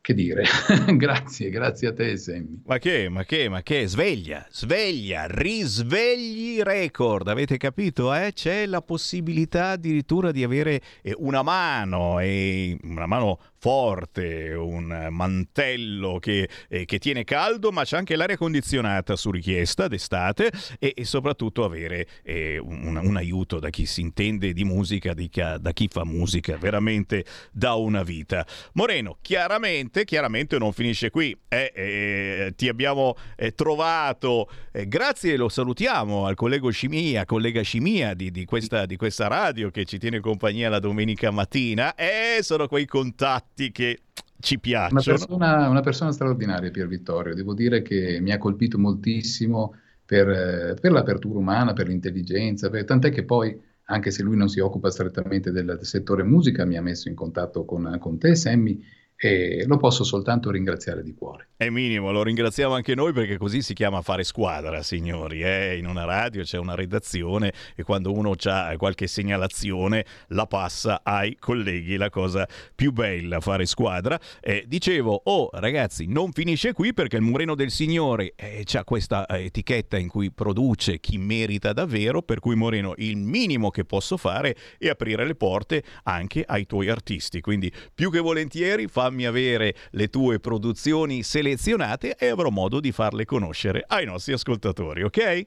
che dire, grazie, grazie a te Sammy. Ma che, ma che, ma che, sveglia, sveglia, risvegli record, avete capito? Eh? C'è la possibilità addirittura di avere eh, una mano, e una mano forte, un mantello che, eh, che, tiene caldo, ma c'è anche l'aria condizionata su richiesta d'estate e, e soprattutto avere eh, un, un, aiuto da chi si intende di musica, di, da chi fa musica veramente da una vita. Moreno, chiaramente, chiaramente non finisce qui. Eh, eh ti abbiamo eh, trovato, eh, grazie, lo salutiamo al collega Scimia, collega Scimia di, di, questa, di questa radio che ci tiene compagnia la domenica mattina. E sono quei contatti fatti che ci piacciono. Una persona, una persona straordinaria, Pier Vittorio. Devo dire che mi ha colpito moltissimo per, per l'apertura umana, per l'intelligenza, per, tant'è che poi, anche se lui non si occupa strettamente del, del settore musica, mi ha messo in contatto con, con te, Sammy, e lo posso soltanto ringraziare di cuore. È minimo, lo ringraziamo anche noi perché così si chiama fare squadra, signori. Eh? In una radio c'è una redazione e quando uno ha qualche segnalazione la passa ai colleghi, la cosa più bella, fare squadra. Eh, dicevo, oh ragazzi, non finisce qui perché il Mureno del Signore eh, ha questa eh, etichetta in cui produce chi merita davvero, per cui Moreno il minimo che posso fare è aprire le porte anche ai tuoi artisti. Quindi più che volentieri fammi avere le tue produzioni selezionate e avrò modo di farle conoscere ai nostri ascoltatori, ok?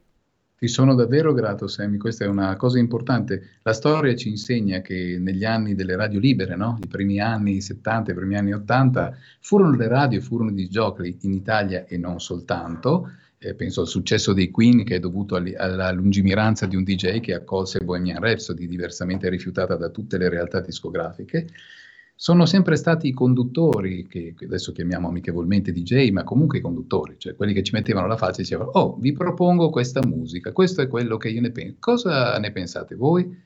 Ti sono davvero grato, Sammy, questa è una cosa importante. La storia ci insegna che negli anni delle radio libere, no? i primi anni 70, i primi anni 80, furono le radio, furono i giochi in Italia e non soltanto. Eh, penso al successo dei Queen che è dovuto all- alla lungimiranza di un DJ che accolse Bohemian Rhapsody, diversamente rifiutata da tutte le realtà discografiche sono sempre stati i conduttori, che adesso chiamiamo amichevolmente DJ, ma comunque i conduttori, cioè quelli che ci mettevano la faccia e dicevano, oh, vi propongo questa musica, questo è quello che io ne penso, cosa ne pensate voi?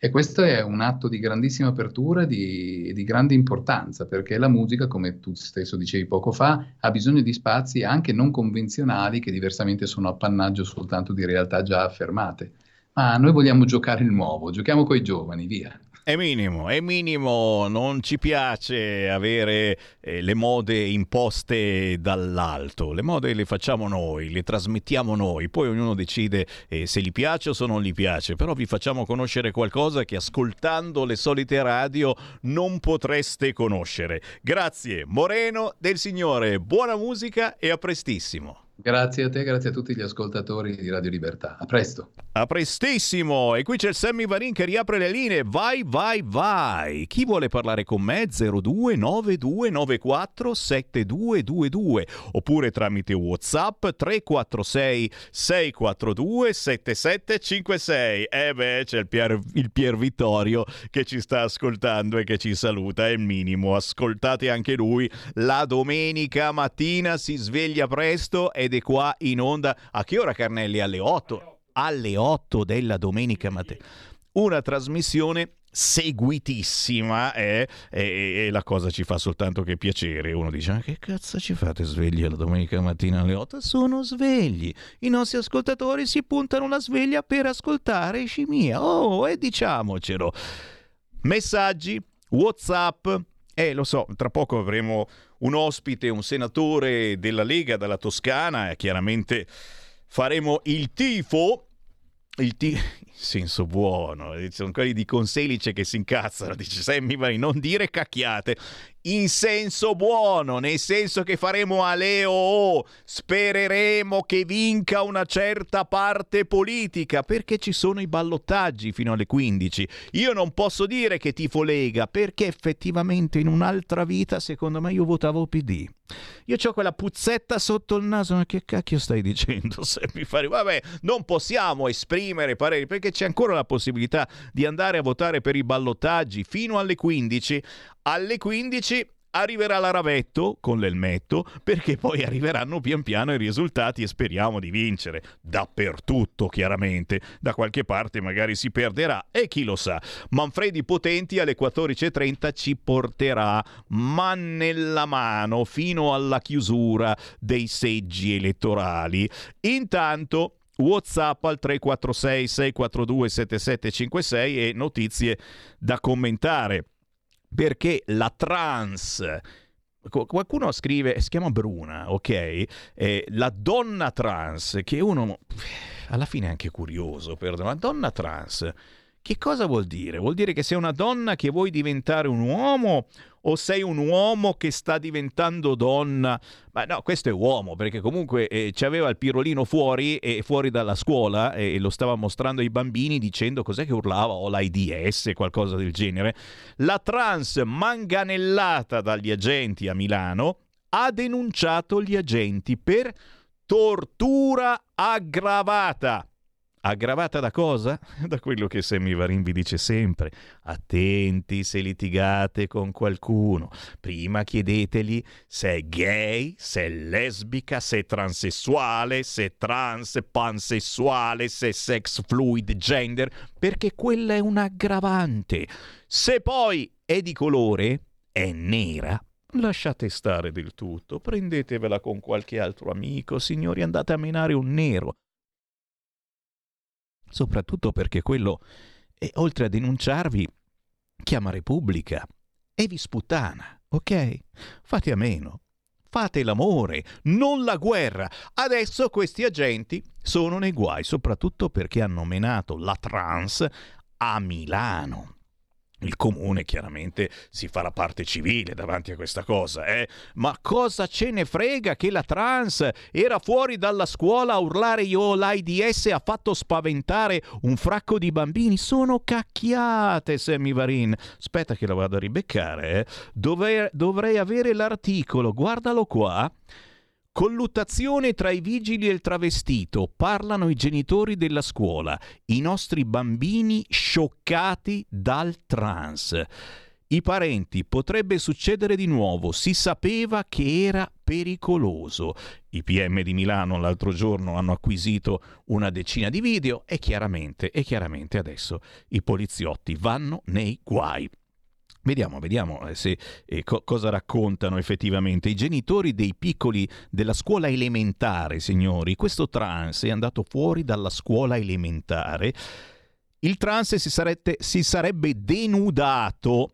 E questo è un atto di grandissima apertura, di, di grande importanza, perché la musica, come tu stesso dicevi poco fa, ha bisogno di spazi anche non convenzionali che diversamente sono appannaggio soltanto di realtà già affermate. Ma noi vogliamo giocare il nuovo, giochiamo con i giovani, via. È minimo, è minimo, non ci piace avere eh, le mode imposte dall'alto, le mode le facciamo noi, le trasmettiamo noi, poi ognuno decide eh, se gli piace o se non gli piace, però vi facciamo conoscere qualcosa che ascoltando le solite radio non potreste conoscere. Grazie Moreno del Signore, buona musica e a prestissimo. Grazie a te, grazie a tutti gli ascoltatori di Radio Libertà. A presto. A prestissimo. E qui c'è il Sammy Varin che riapre le linee. Vai, vai, vai. Chi vuole parlare con me? 0292947222 oppure tramite WhatsApp 346 642 7756. E beh, c'è il Pier, il Pier Vittorio che ci sta ascoltando e che ci saluta. È il minimo. Ascoltate anche lui. La domenica mattina si sveglia presto e ed è qua in onda. A che ora Carnelli? Alle 8? Alle 8 della domenica mattina. Una trasmissione seguitissima eh? e, e, la cosa ci fa soltanto che piacere. Uno dice: Ma che cazzo ci fate svegli la domenica mattina alle 8? Sono svegli. I nostri ascoltatori si puntano la sveglia per ascoltare Scimia. Oh, e diciamocelo. Messaggi, WhatsApp. Eh, lo so, tra poco avremo un ospite, un senatore della Lega dalla Toscana, chiaramente faremo il tifo. Il tifo senso buono, sono quelli di Conselice che si incazzano, dice Sammy Vai, non dire cacchiate, in senso buono, nel senso che faremo a Leo, spereremo che vinca una certa parte politica, perché ci sono i ballottaggi fino alle 15. Io non posso dire che tifo Lega, perché effettivamente in un'altra vita, secondo me, io votavo PD. Io ho quella puzzetta sotto il naso, ma che cacchio stai dicendo? Se mi fai... Vabbè, non possiamo esprimere pareri perché c'è ancora la possibilità di andare a votare per i ballottaggi fino alle 15. Alle 15 arriverà la Ravetto con l'elmetto, perché poi arriveranno pian piano i risultati e speriamo di vincere. Dappertutto, chiaramente. Da qualche parte magari si perderà e chi lo sa. Manfredi Potenti alle 14.30 ci porterà man nella mano fino alla chiusura dei seggi elettorali. Intanto WhatsApp al 346 642 7756 e notizie da commentare perché la trans qualcuno scrive, si chiama Bruna, ok? Eh, la donna trans, che uno alla fine è anche curioso, perdono, la donna trans, che cosa vuol dire? Vuol dire che sei una donna che vuoi diventare un uomo o sei un uomo che sta diventando donna? Ma no, questo è uomo, perché comunque eh, aveva il pirolino fuori e fuori dalla scuola e lo stava mostrando ai bambini dicendo cos'è che urlava o l'AIDS, qualcosa del genere. La trans manganellata dagli agenti a Milano ha denunciato gli agenti per tortura aggravata. Aggravata da cosa? Da quello che Semivarin vi dice sempre. Attenti se litigate con qualcuno. Prima chiedetegli se è gay, se è lesbica, se è transessuale, se è trans, pansessuale, se è sex fluid gender, perché quella è un aggravante. Se poi è di colore, è nera, Lasciate stare del tutto, prendetevela con qualche altro amico, signori, andate a menare un nero soprattutto perché quello, eh, oltre a denunciarvi, chiama Repubblica e vi sputtana, ok? Fate a meno. Fate l'amore, non la guerra. Adesso questi agenti sono nei guai, soprattutto perché hanno menato la trans a Milano. Il comune chiaramente si fa la parte civile davanti a questa cosa, eh? Ma cosa ce ne frega che la trans era fuori dalla scuola a urlare io l'AIDS ha fatto spaventare un fracco di bambini? Sono cacchiate, Sammy Varin. Aspetta che la vado a ribeccare, eh? Dovrei, dovrei avere l'articolo, guardalo qua. Colluttazione tra i vigili e il travestito. Parlano i genitori della scuola. I nostri bambini scioccati dal trans. I parenti, potrebbe succedere di nuovo, si sapeva che era pericoloso. I PM di Milano l'altro giorno hanno acquisito una decina di video e chiaramente, e chiaramente adesso i poliziotti vanno nei guai. Vediamo, vediamo eh, se, eh, co- cosa raccontano effettivamente i genitori dei piccoli della scuola elementare, signori. Questo trans è andato fuori dalla scuola elementare. Il trans si, sarete, si sarebbe denudato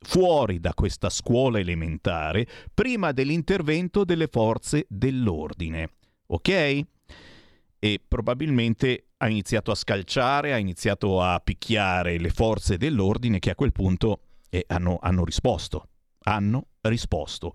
fuori da questa scuola elementare prima dell'intervento delle forze dell'ordine. Ok? E probabilmente ha iniziato a scalciare, ha iniziato a picchiare le forze dell'ordine che a quel punto e hanno, hanno risposto. Hanno risposto.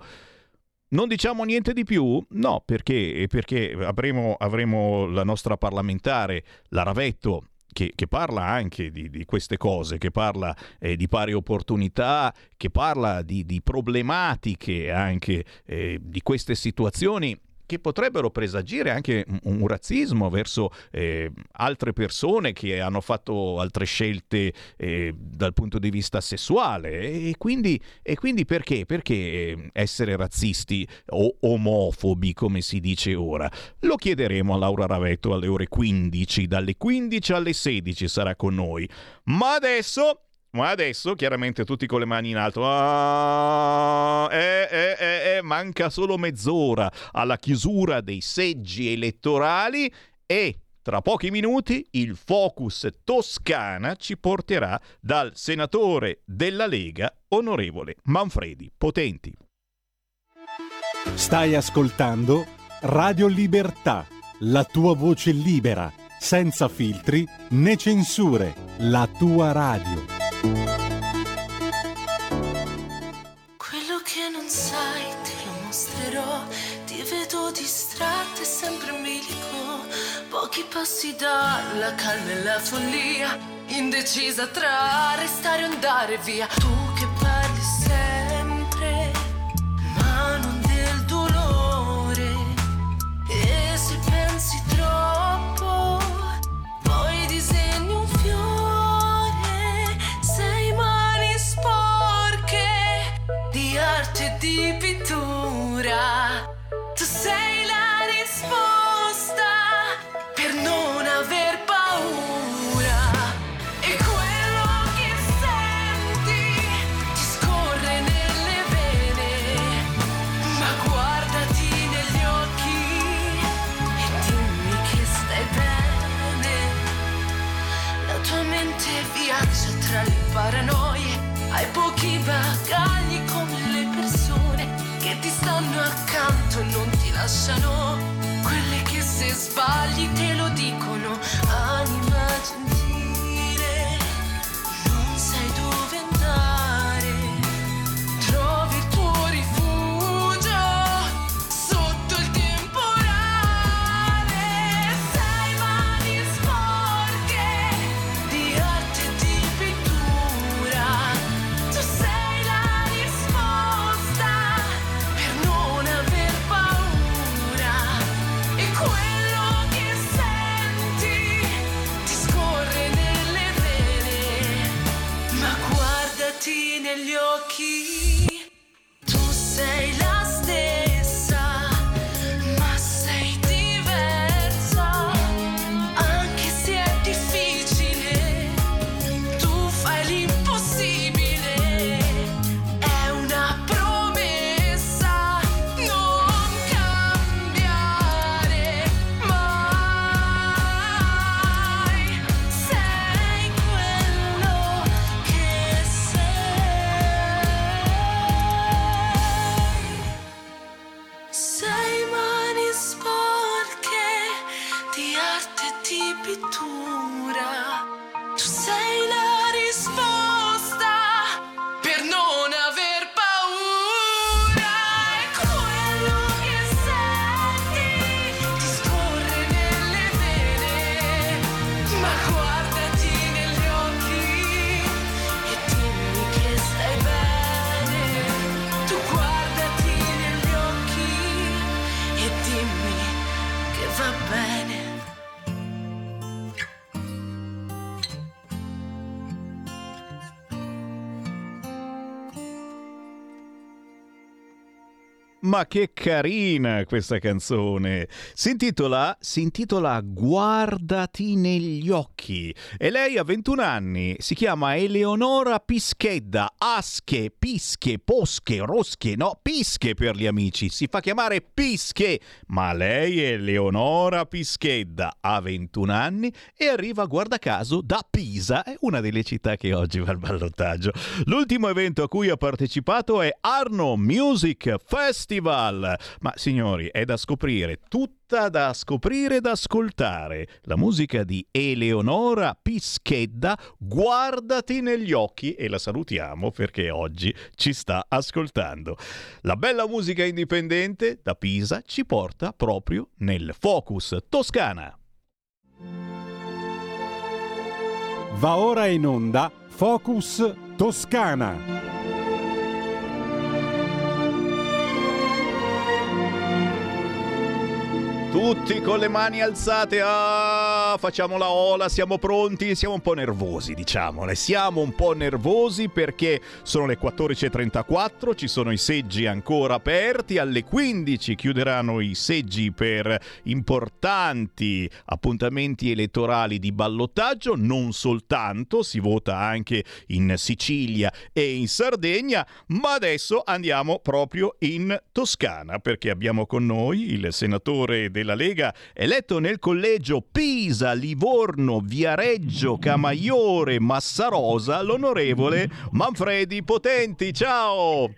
Non diciamo niente di più? No, perché, perché avremo, avremo la nostra parlamentare, la Ravetto, che, che, parla anche di, di, queste cose, che parla eh, di pari opportunità, che parla di, di problematiche anche eh, di queste situazioni che potrebbero presagire anche un, razzismo verso eh, altre persone che hanno fatto altre scelte eh, dal punto di vista sessuale. E quindi, e quindi perché? Perché eh, essere razzisti o omofobi, come si dice ora? Lo chiederemo a Laura Ravetto alle ore 15, dalle 15 alle 16 sarà con noi. Ma adesso ma adesso, chiaramente, tutti con le mani in alto. Ah, eh, eh, eh, eh, manca solo mezz'ora alla chiusura dei seggi elettorali e tra pochi minuti il Focus Toscana ci porterà dal senatore della Lega, onorevole Manfredi Potenti. Stai ascoltando Radio Libertà, la tua voce libera, senza filtri né censure, la tua radio. Quello che non sai te lo mostrerò, ti vedo distratta e sempre in bilico, pochi passi dalla calma e la follia, indecisa tra restare o andare via. Tu che parli stanno accanto e non ti lasciano. Quelle che se sbagli te lo dicono, anima gentile, Ma che carina questa canzone! Si intitola, si intitola Guardati negli occhi e lei ha 21 anni, si chiama Eleonora Pischedda, Asche, Pische, Posche, Rosche, no, Pische per gli amici, si fa chiamare Pische, ma lei è Eleonora Pischedda, ha 21 anni e arriva, guarda caso, da Pisa, è una delle città che oggi va al ballottaggio. L'ultimo evento a cui ha partecipato è Arno Music Festival. Ma signori, è da scoprire, tutta da scoprire e da ascoltare. La musica di Eleonora Pischedda, guardati negli occhi e la salutiamo perché oggi ci sta ascoltando. La bella musica indipendente da Pisa ci porta proprio nel Focus Toscana. Va ora in onda Focus Toscana. Tutti con le mani alzate, ah, facciamo la ola, siamo pronti, siamo un po' nervosi, diciamole. Siamo un po' nervosi perché sono le 14.34, ci sono i seggi ancora aperti, alle 15 chiuderanno i seggi per importanti appuntamenti elettorali di ballottaggio, non soltanto, si vota anche in Sicilia e in Sardegna, ma adesso andiamo proprio in Toscana perché abbiamo con noi il senatore della Lega eletto nel collegio Pisa, Livorno, Viareggio, Camaiore, Massarosa, l'onorevole Manfredi Potenti. Ciao!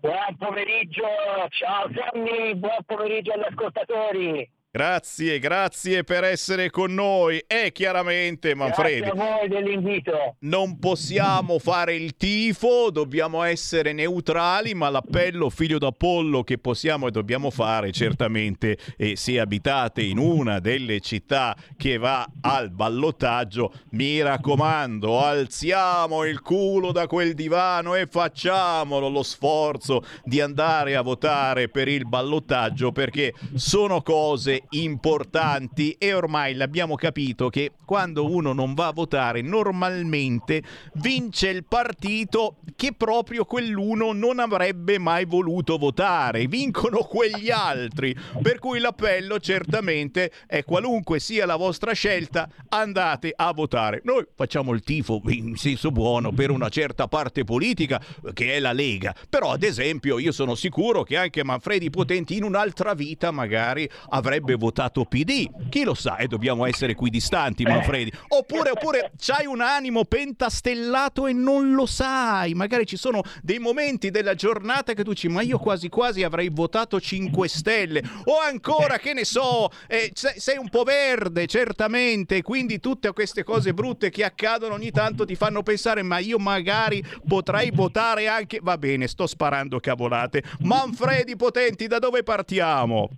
Buon pomeriggio, ciao Sammy, buon pomeriggio agli ascoltatori. Grazie, grazie per essere con noi e chiaramente Manfredi. Grazie a voi dell'invito. Non possiamo fare il tifo, dobbiamo essere neutrali, ma l'appello figlio d'Apollo che possiamo e dobbiamo fare certamente e se abitate in una delle città che va al ballottaggio, mi raccomando, alziamo il culo da quel divano e facciamolo lo sforzo di andare a votare per il ballottaggio perché sono cose importanti e ormai l'abbiamo capito che quando uno non va a votare normalmente vince il partito che proprio quell'uno non avrebbe mai voluto votare, vincono quegli altri, per cui l'appello certamente è qualunque sia la vostra scelta, andate a votare. Noi facciamo il tifo in senso buono per una certa parte politica che è la Lega, però ad esempio io sono sicuro che anche Manfredi Potenti in un'altra vita magari avrebbe votato PD. Chi lo sa? E dobbiamo essere equidistanti, Manfredi. Oppure, oppure c'hai un animo pentastellato e non lo sai. Magari ci sono dei momenti della giornata che tu dici, ma io quasi quasi avrei votato 5 Stelle. O ancora, che ne so, eh, sei un po' verde, certamente. Quindi tutte queste cose brutte che accadono ogni tanto ti fanno pensare, ma io magari potrei votare anche... Va bene, sto sparando cavolate. Manfredi Potenti, da dove partiamo?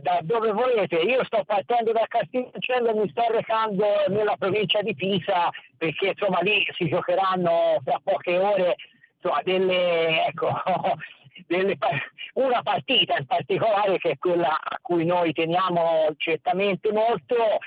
Da dove volete? Io sto partendo da Castelcello e mi sto recando nella provincia di Pisa perché insomma lì si giocheranno fra poche ore insomma, delle, ecco, delle, una partita in particolare che è quella a cui noi teniamo certamente molto,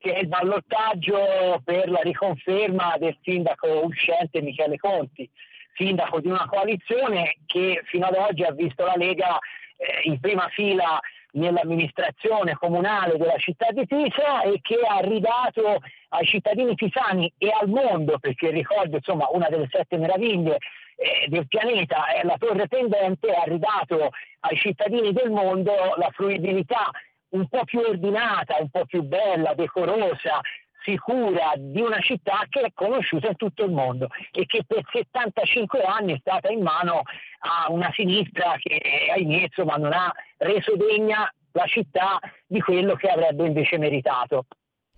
che è il ballottaggio per la riconferma del sindaco uscente Michele Conti, sindaco di una coalizione che fino ad oggi ha visto la Lega eh, in prima fila nell'amministrazione comunale della città di Pisa e che ha ridato ai cittadini pisani e al mondo, perché ricordo insomma una delle sette meraviglie eh, del pianeta. È la torre pendente, ha ridato ai cittadini del mondo la fruibilità un po' più ordinata, un po' più bella, decorosa, sicura di una città che è conosciuta in tutto il mondo e che per 75 anni è stata in mano a una sinistra che ahimè insomma, non ha reso degna la città di quello che avrebbe invece meritato.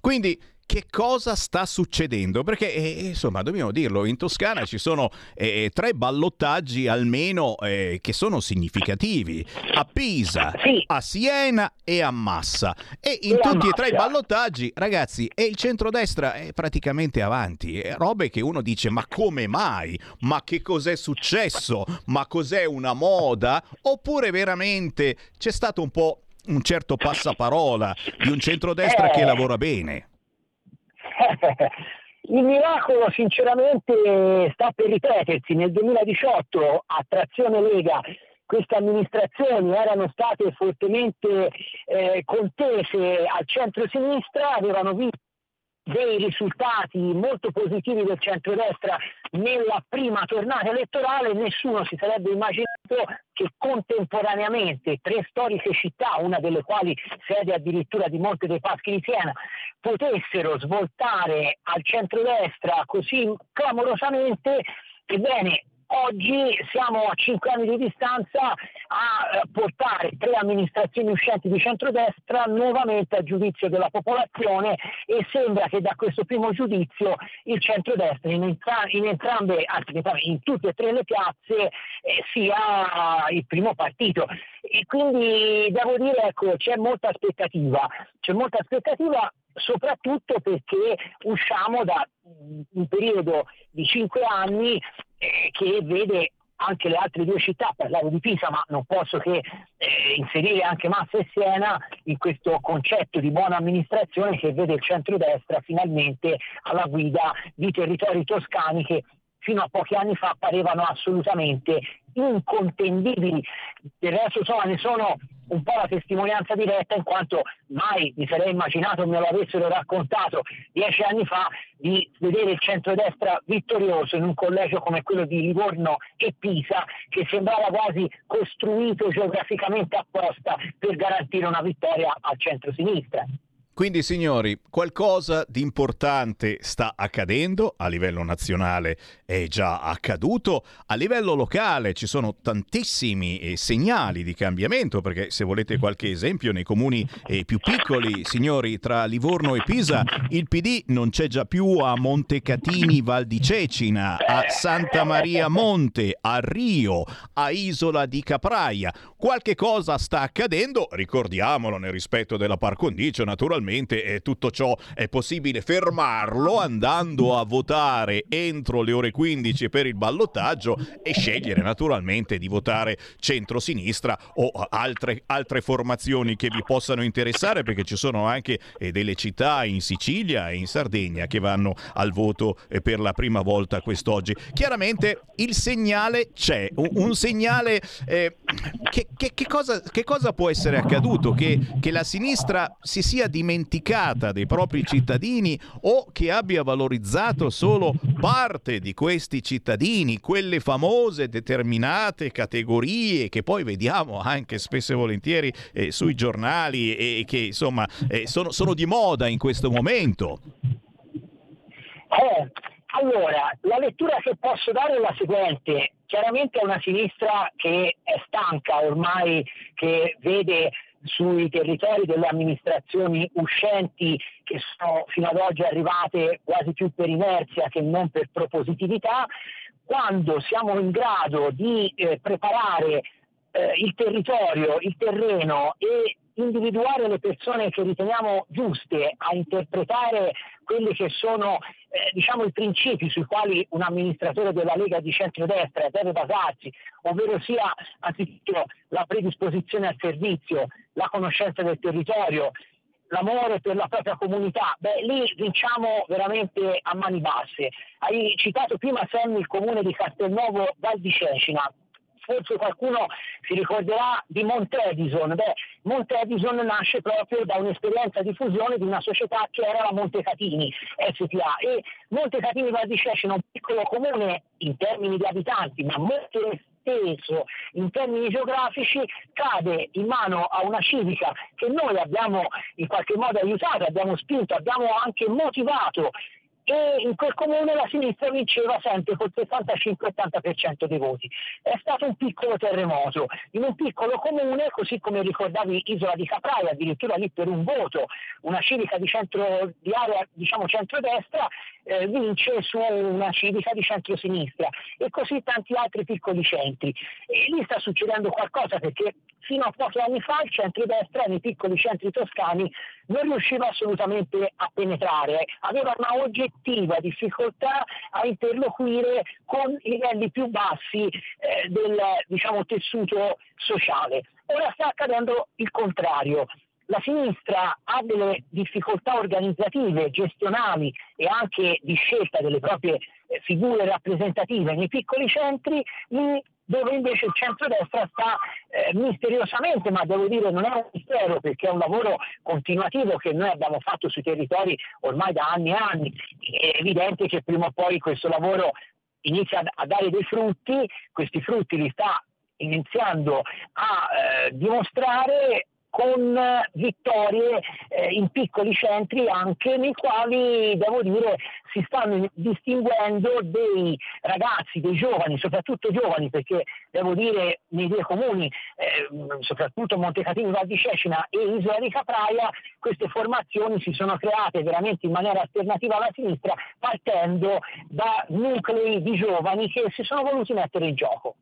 Quindi che cosa sta succedendo? Perché, eh, insomma, dobbiamo dirlo, in Toscana ci sono eh, tre ballottaggi almeno eh, che sono significativi. A Pisa, sì. a Siena e a Massa. E in e tutti e tre i ballottaggi, ragazzi, e il centrodestra è praticamente avanti. Robe che uno dice, ma come mai? Ma che cos'è successo? Ma cos'è una moda? Oppure veramente c'è stato un po' un certo passaparola di un centrodestra che lavora bene? Il miracolo sinceramente sta per ripetersi. Nel 2018 a trazione Lega queste amministrazioni erano state fortemente eh, contese al centro-sinistra, avevano visto dei risultati molto positivi del centrodestra nella prima tornata elettorale, nessuno si sarebbe immaginato che contemporaneamente tre storiche città, una delle quali sede addirittura di Monte dei Paschi di Siena, potessero svoltare al centrodestra così clamorosamente. Ebbene, Oggi siamo a cinque anni di distanza a eh, portare tre amministrazioni uscenti di centrodestra nuovamente a giudizio della popolazione e sembra che da questo primo giudizio il centrodestra in, entra- in entrambe, anzi in tutte e tre le piazze eh, sia il primo partito. E quindi devo dire ecco, c'è molta aspettativa, c'è molta aspettativa soprattutto perché usciamo da un periodo di cinque anni eh, che vede anche le altre due città, parlavo di Pisa, ma non posso che eh, inserire anche Massa e Siena in questo concetto di buona amministrazione che vede il centrodestra finalmente alla guida di territori toscani che fino a pochi anni fa parevano assolutamente incontendibili. Del resto insomma, ne sono un po' la testimonianza diretta in quanto mai mi sarei immaginato me lo avessero raccontato dieci anni fa di vedere il centrodestra vittorioso in un collegio come quello di Livorno e Pisa che sembrava quasi costruito geograficamente apposta per garantire una vittoria al centro-sinistra. Quindi signori, qualcosa di importante sta accadendo, a livello nazionale è già accaduto, a livello locale ci sono tantissimi eh, segnali di cambiamento, perché se volete qualche esempio nei comuni eh, più piccoli, signori, tra Livorno e Pisa, il PD non c'è già più a Montecatini Val di Cecina, a Santa Maria Monte, a Rio, a Isola di Capraia. Qualche cosa sta accadendo, ricordiamolo nel rispetto della par condicio naturalmente, naturalmente eh, tutto ciò è possibile fermarlo andando a votare entro le ore 15 per il ballottaggio e scegliere naturalmente di votare centro-sinistra o altre, altre formazioni che vi possano interessare perché ci sono anche eh, delle città in Sicilia e in Sardegna che vanno al voto eh, per la prima volta quest'oggi. Chiaramente il segnale c'è, un, un segnale eh, che, che, che, cosa, che, cosa, può essere accaduto? Che, che la sinistra si sia dimenticata dei propri cittadini o che abbia valorizzato solo parte di questi cittadini, quelle famose determinate categorie che poi vediamo anche spesso e volentieri eh, sui giornali e che insomma eh, sono, sono di moda in questo momento. Eh, allora, la lettura che posso dare è la seguente. Chiaramente è una sinistra che è stanca ormai, che vede sui territori delle amministrazioni uscenti che sono fino ad oggi arrivate quasi più per inerzia che non per propositività, quando siamo in grado di eh, preparare eh, il territorio, il terreno e individuare le persone che riteniamo giuste a interpretare quelli che sono eh, diciamo, i principi sui quali un amministratore della Lega di centrodestra deve basarsi, ovvero sia anzitutto la predisposizione al servizio, la conoscenza del territorio, l'amore per la propria comunità, beh lì vinciamo veramente a mani basse. Hai citato prima Sammy il comune di Castelnuovo Val di Cecina, forse qualcuno si ricorderà di Montedison. Beh, Montedison nasce proprio da un'esperienza di fusione di una società che era la Montecatini SPA e Montecatini Val di Cecina è un piccolo comune in termini di abitanti, ma molto esteso in termini geografici cade in mano a una civica che noi abbiamo in qualche modo aiutato, abbiamo spinto, abbiamo anche motivato e in quel comune la sinistra vinceva sempre col 65-80% dei voti. È stato un piccolo terremoto, in un piccolo comune, così come ricordavi Isola di Capraia, addirittura lì per un voto, una civica di, centro, di area diciamo centrodestra eh, vince su una civica di centrosinistra e così tanti altri piccoli centri. E lì sta succedendo qualcosa perché fino a pochi anni fa il centrodestra nei piccoli centri toscani non riusciva assolutamente a penetrare, aveva una oggettiva difficoltà a interloquire con i livelli più bassi eh, del diciamo, tessuto sociale. Ora sta accadendo il contrario la sinistra ha delle difficoltà organizzative, gestionali e anche di scelta delle proprie eh, figure rappresentative nei piccoli centri, dove invece il centrodestra sta eh, misteriosamente, ma devo dire non è un mistero perché è un lavoro continuativo che noi abbiamo fatto sui territori ormai da anni e anni, è evidente che prima o poi questo lavoro inizia a dare dei frutti, questi frutti li sta iniziando a eh, dimostrare con vittorie eh, in piccoli centri anche nei quali devo dire si stanno distinguendo dei ragazzi, dei giovani, soprattutto giovani perché devo dire nei due comuni, eh, soprattutto Montecatini Val di Cecina e Isola di Capraia, queste formazioni si sono create veramente in maniera alternativa alla sinistra partendo da nuclei di giovani che si sono voluti mettere in gioco.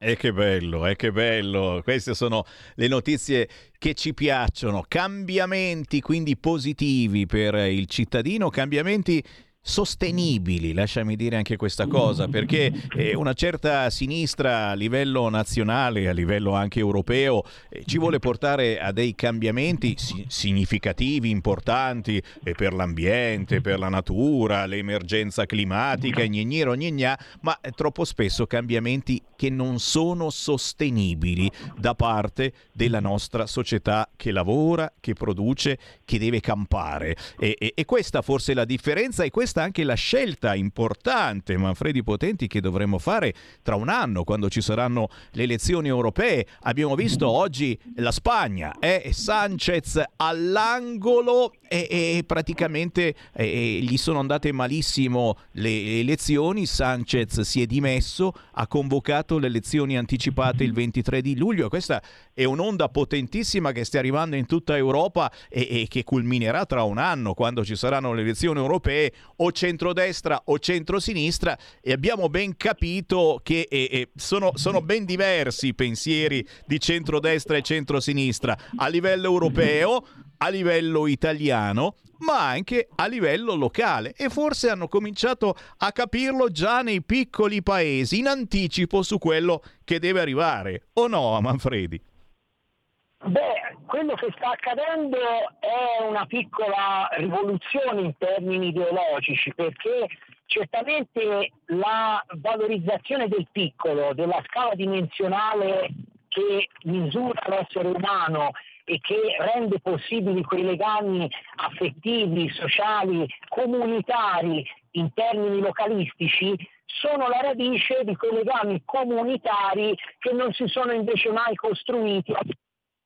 E che bello, e che bello. Queste sono le notizie che ci piacciono. Cambiamenti quindi positivi per il cittadino, cambiamenti sostenibili, lasciami dire anche questa cosa, perché eh, una certa sinistra a livello nazionale, a livello anche europeo, eh, ci vuole portare a dei cambiamenti significativi, importanti eh, per l'ambiente, per la natura, l'emergenza climatica, gnignero, gnigna, ma troppo spesso cambiamenti che non sono sostenibili da parte della nostra società che lavora, che produce, che deve campare. E, e, e questa forse è la differenza e questa anche la scelta importante, Manfredi Potenti, che dovremo fare tra un anno, quando ci saranno le elezioni europee. Abbiamo visto oggi la Spagna, eh? Sanchez all'angolo e, e praticamente eh, gli sono andate malissimo le elezioni. Sanchez si è dimesso, ha convocato le elezioni anticipate il 23 di luglio. Questa è un'onda potentissima che sta arrivando in tutta Europa e, e che culminerà tra un anno quando ci saranno le elezioni europee o centrodestra o centrosinistra e abbiamo ben capito che eh, eh, sono, sono ben diversi i pensieri di centrodestra e centrosinistra a livello europeo a livello italiano, ma anche a livello locale e forse hanno cominciato a capirlo già nei piccoli paesi, in anticipo su quello che deve arrivare. O no, Manfredi? Beh, quello che sta accadendo è una piccola rivoluzione in termini ideologici, perché certamente la valorizzazione del piccolo, della scala dimensionale che misura l'essere umano e che rende possibili quei legami affettivi, sociali, comunitari in termini localistici, sono la radice di quei legami comunitari che non si sono invece mai costruiti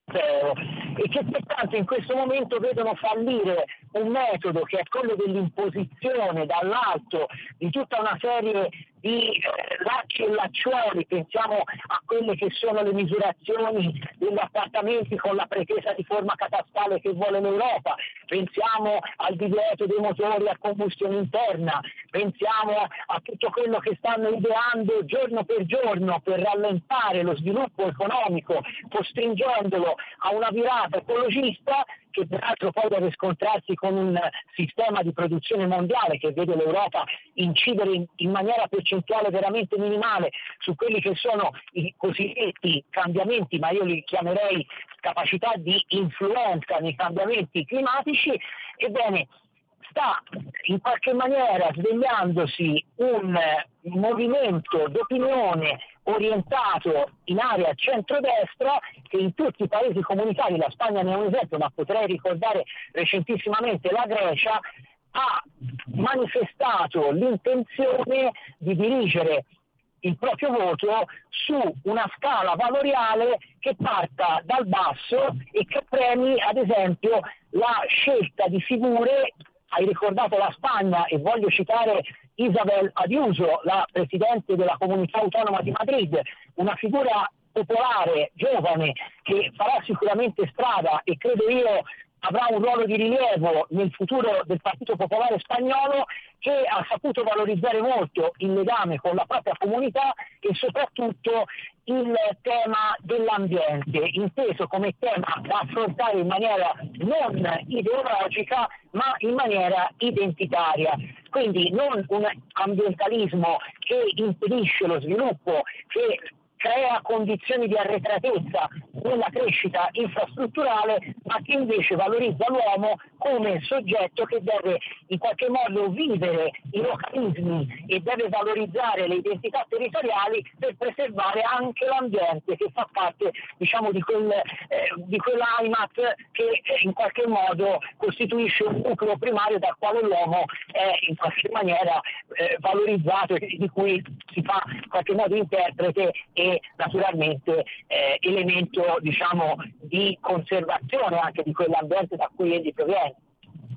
e che pertanto in questo momento vedono fallire un metodo che è quello dell'imposizione dall'alto di tutta una serie di eh, lacci e lacciuoli, pensiamo a quelle che sono le misurazioni degli appartamenti con la pretesa di forma catastale che vuole l'Europa, pensiamo al divieto dei motori a combustione interna, pensiamo a tutto quello che stanno ideando giorno per giorno per rallentare lo sviluppo economico, costringendolo a una virata ecologista che peraltro poi deve scontrarsi con un sistema di produzione mondiale che vede l'Europa incidere in, in, maniera percentuale veramente minimale su quelli che sono i cosiddetti cambiamenti, ma io li chiamerei capacità di influenza nei cambiamenti climatici, ebbene sta in qualche maniera svegliandosi un movimento d'opinione orientato in area centrodestra che in tutti i paesi comunitari, la Spagna ne è un esempio, ma potrei ricordare recentissimamente la Grecia, ha manifestato l'intenzione di dirigere il proprio voto su una scala valoriale che parta dal basso e che premi ad esempio la scelta di figure hai ricordato la Spagna e voglio citare Isabel Adiuso, la Presidente della Comunità Autonoma di Madrid, una figura popolare, giovane, che farà sicuramente strada e credo io avrà un ruolo di rilievo nel futuro del Partito Popolare Spagnolo che ha saputo valorizzare molto il legame con la propria comunità e soprattutto il tema dell'ambiente, inteso come tema da affrontare in maniera non ideologica ma in maniera identitaria. Quindi non un ambientalismo che impedisce lo sviluppo, che crea condizioni di arretratezza nella crescita infrastrutturale, ma che invece valorizza l'uomo come soggetto che deve in qualche modo vivere i localismi e deve valorizzare le identità territoriali per preservare anche l'ambiente che fa parte diciamo, di, quel, eh, di quell'AIMAT che eh, in qualche modo costituisce un nucleo primario dal quale l'uomo è in qualche maniera eh, valorizzato e di cui si fa in qualche modo interprete e naturalmente eh, elemento diciamo, di conservazione anche di quell'ambiente da cui egli proviene.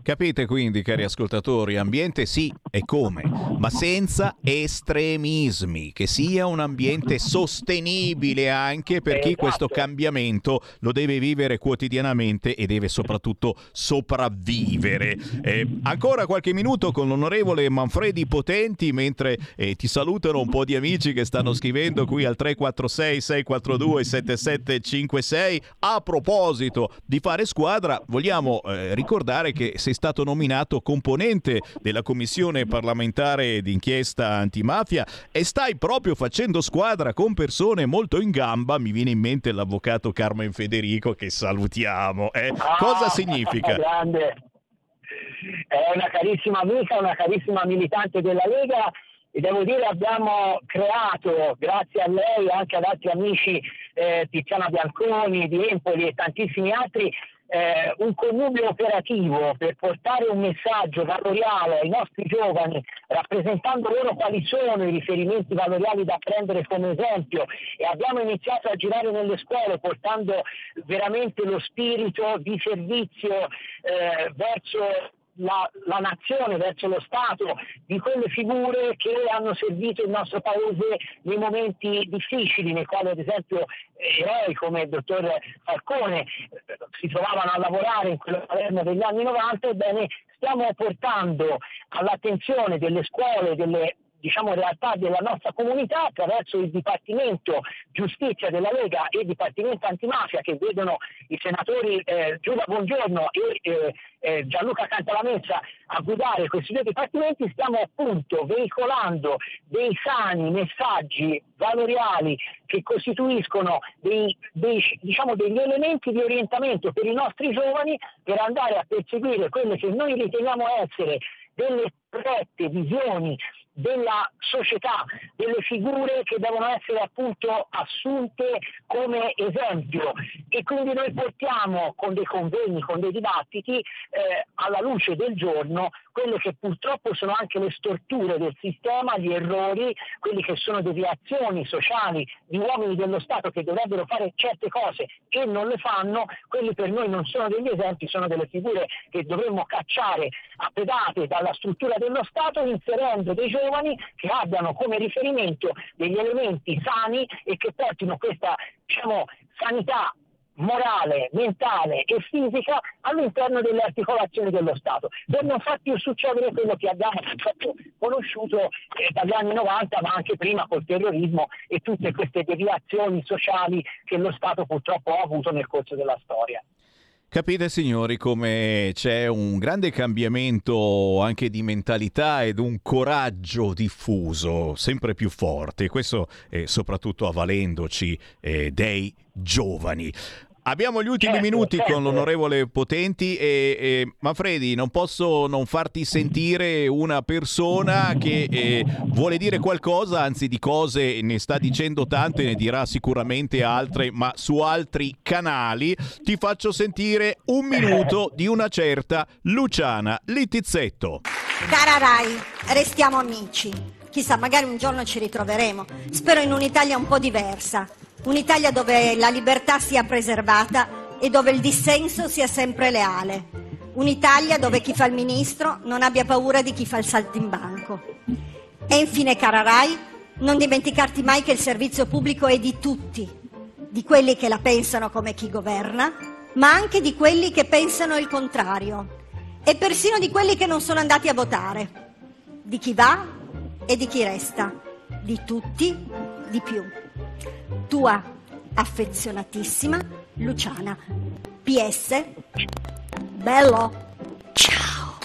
Capite quindi, cari ascoltatori, ambiente sì e come, ma senza estremismi, che sia un ambiente sostenibile anche per chi questo esatto. cambiamento lo deve vivere quotidianamente e deve soprattutto sopravvivere. Eh, ancora qualche minuto con l'onorevole Manfredi Potenti, mentre eh, ti salutano un po' di amici che stanno scrivendo qui al 346 642 7756. A proposito di fare squadra, vogliamo eh, ricordare che se stato nominato componente della commissione parlamentare d'inchiesta antimafia e stai proprio facendo squadra con persone molto in gamba. Mi viene in mente l'avvocato Carmen Federico che salutiamo. Eh. Ah, Cosa significa? Grande. È una carissima amica, una carissima militante della Lega e devo dire abbiamo creato, grazie a lei e anche ad altri amici, eh, Tiziana Bianconi di Empoli e tantissimi altri, eh, un connubio operativo per portare un messaggio valoriale ai nostri giovani, rappresentando loro quali sono i riferimenti valoriali da prendere come esempio. E abbiamo iniziato a girare nelle scuole portando veramente lo spirito di servizio eh, verso la, la, nazione, verso lo Stato, di quelle figure che hanno servito il nostro Paese nei momenti difficili, nei quali ad esempio eroi come il dottor Falcone eh, si trovavano a lavorare in quel Palermo degli anni 90, ebbene stiamo portando all'attenzione delle scuole, delle diciamo, realtà della nostra comunità attraverso il Dipartimento Giustizia della Lega e il Dipartimento Antimafia che vedono i senatori eh, Giulia Buongiorno e eh, eh, Gianluca Cantalamessa a guidare questi due dipartimenti, stiamo appunto veicolando dei sani messaggi valoriali che costituiscono dei, dei, diciamo, degli elementi di orientamento per i nostri giovani per andare a perseguire quelle che noi riteniamo essere delle corrette visioni della società, delle figure che devono essere appunto assunte come esempio. E quindi noi portiamo con dei convegni, con dei dibattiti eh, alla luce del giorno quelle che purtroppo sono anche le storture del sistema, gli errori, quelle che sono deviazioni sociali di uomini dello Stato che dovrebbero fare certe cose e non le fanno, quelli per noi non sono degli esempi, sono delle figure che dovremmo cacciare a pedate dalla struttura dello Stato inserendo dei giovani che abbiano come riferimento degli elementi sani e che portino questa diciamo, sanità morale, mentale e fisica all'interno delle articolazioni dello Stato, per non far più succedere quello che abbiamo conosciuto eh, dagli anni 90, ma anche prima col terrorismo e tutte queste deviazioni sociali che lo Stato purtroppo ha avuto nel corso della storia. Capite signori come c'è un grande cambiamento anche di mentalità ed un coraggio diffuso sempre più forte, questo è soprattutto avvalendoci eh, dei giovani. Abbiamo gli ultimi certo, minuti certo. con l'onorevole Potenti e, e, Manfredi, non posso non farti sentire una persona che eh, vuole dire qualcosa, anzi di cose ne sta dicendo tante, ne dirà sicuramente altre, ma su altri canali. Ti faccio sentire un minuto di una certa Luciana Littizzetto. Cara Rai, restiamo amici. Chissà, magari un giorno ci ritroveremo. Spero in un'Italia un po' diversa Un'Italia dove la libertà sia preservata e dove il dissenso sia sempre leale. Un'Italia dove chi fa il ministro non abbia paura di chi fa il saltimbanco. E infine, cara Rai, non dimenticarti mai che il servizio pubblico è di tutti, di quelli che la pensano come chi governa, ma anche di quelli che pensano il contrario e persino di quelli che non sono andati a votare, di chi va e di chi resta, di tutti di più. Tua affezionatissima Luciana. PS. Bello. Ciao.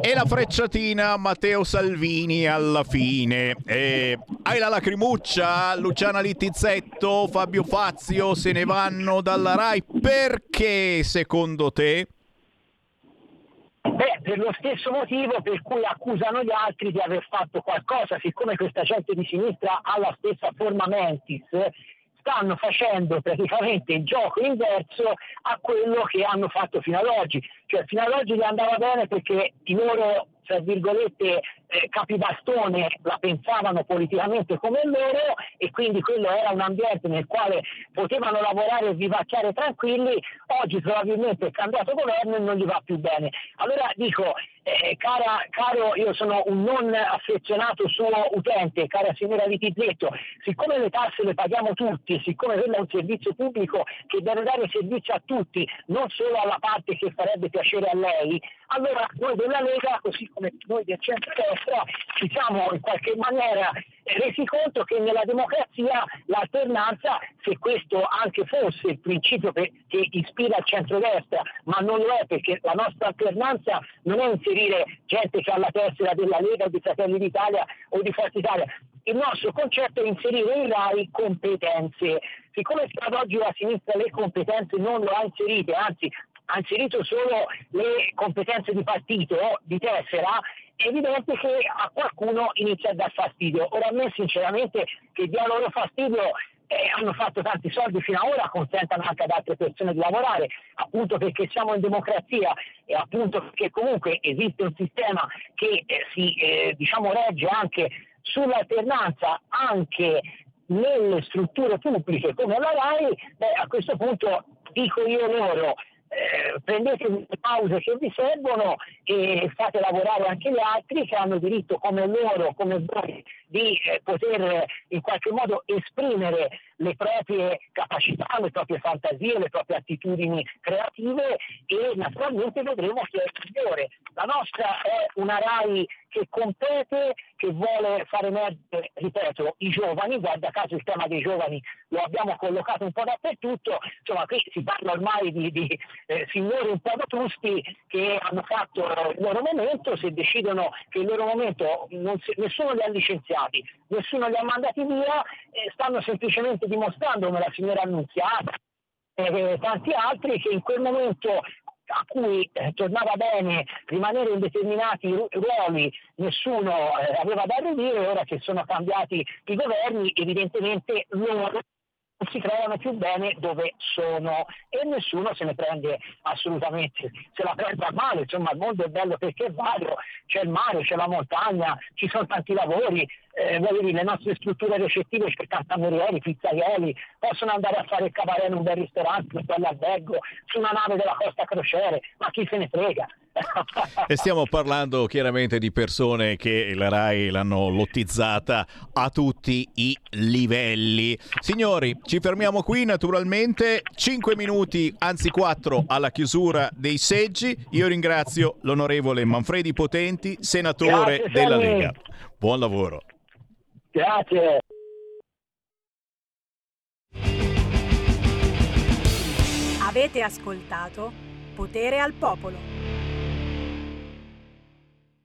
E la frecciatina Matteo Salvini alla fine. E hai la lacrimuccia, Luciana Littizzetto, Fabio Fazio se ne vanno dalla RAI. Perché secondo te? Beh, per lo stesso motivo per cui accusano gli altri di aver fatto qualcosa, siccome questa gente di sinistra ha la stessa forma mentis, stanno facendo praticamente il gioco inverso a quello che hanno fatto fino ad oggi. Cioè fino ad oggi gli andava bene perché i loro tra virgolette eh, capibastone la pensavano politicamente come loro e quindi quello era un ambiente nel quale potevano lavorare e vivacchiare tranquilli, oggi probabilmente è cambiato governo e non gli va più bene. Allora dico, eh, cara, caro, io sono un non affezionato suo utente, cara signora Vitizzetto, siccome le tasse le paghiamo tutti, siccome quello è un servizio pubblico che deve dare servizio a tutti, non solo alla parte che farebbe piacere a lei, allora noi della Lega, così come noi del centro-destra, ci siamo in qualche maniera resi conto che nella democrazia l'alternanza, se questo anche fosse il principio che ispira il centrodestra, ma non lo è perché la nostra alternanza non è inserire gente che ha la tessera della Lega o di Fratelli d'Italia o di Forza Italia, il nostro concetto è inserire in RAI competenze. Siccome ad oggi la sinistra le competenze non le ha inserite, anzi ha inserito solo le competenze di partito, di tessera, è evidente che a qualcuno inizia a dar fastidio. Ora a me sinceramente che dia loro fastidio eh, hanno fatto tanti soldi fino ad ora, consentono anche ad altre persone di lavorare, appunto perché siamo in democrazia e appunto perché comunque esiste un sistema che eh, si eh, diciamo, regge anche sull'alternanza anche nelle strutture pubbliche come la RAI, beh, a questo punto dico io loro, eh, prendete le pause che vi servono e fate lavorare anche gli altri che hanno diritto come loro, come voi, di eh, poter in qualche modo esprimere le proprie capacità, le proprie fantasie, le proprie attitudini creative e naturalmente vedremo chi è il migliore. La nostra è una RAI che compete, che vuole fare emergere, ripeto, i giovani, guarda caso il tema dei giovani lo abbiamo collocato un po' dappertutto, insomma qui si parla ormai di, di eh, signori un po' vetusti che hanno fatto il loro momento, se decidono che il loro momento si, nessuno li ha licenziati, nessuno li ha mandati via, eh, stanno semplicemente dimostrando come la signora Annunziata e tanti altri che in quel momento a cui eh, tornava bene rimanere in determinati ruoli, nessuno eh, aveva da ridire, ora che sono cambiati i governi, evidentemente loro si trovano più bene dove sono e nessuno se ne prende assolutamente, se la prende a male, insomma il mondo è bello perché è vario, c'è il mare, c'è la montagna, ci sono tanti lavori, eh, dire, le nostre strutture recettive, c'è camerieri, pizzaioli, possono andare a fare il cabaret in un bel ristorante, in quell'albergo, su una nave della Costa Crociere, ma chi se ne frega? e stiamo parlando chiaramente di persone che la RAI l'hanno lottizzata a tutti i livelli. Signori, ci fermiamo qui naturalmente. 5 minuti, anzi 4 alla chiusura dei seggi. Io ringrazio l'onorevole Manfredi Potenti, senatore Grazie, della Lega. Buon lavoro. Grazie. Avete ascoltato Potere al Popolo.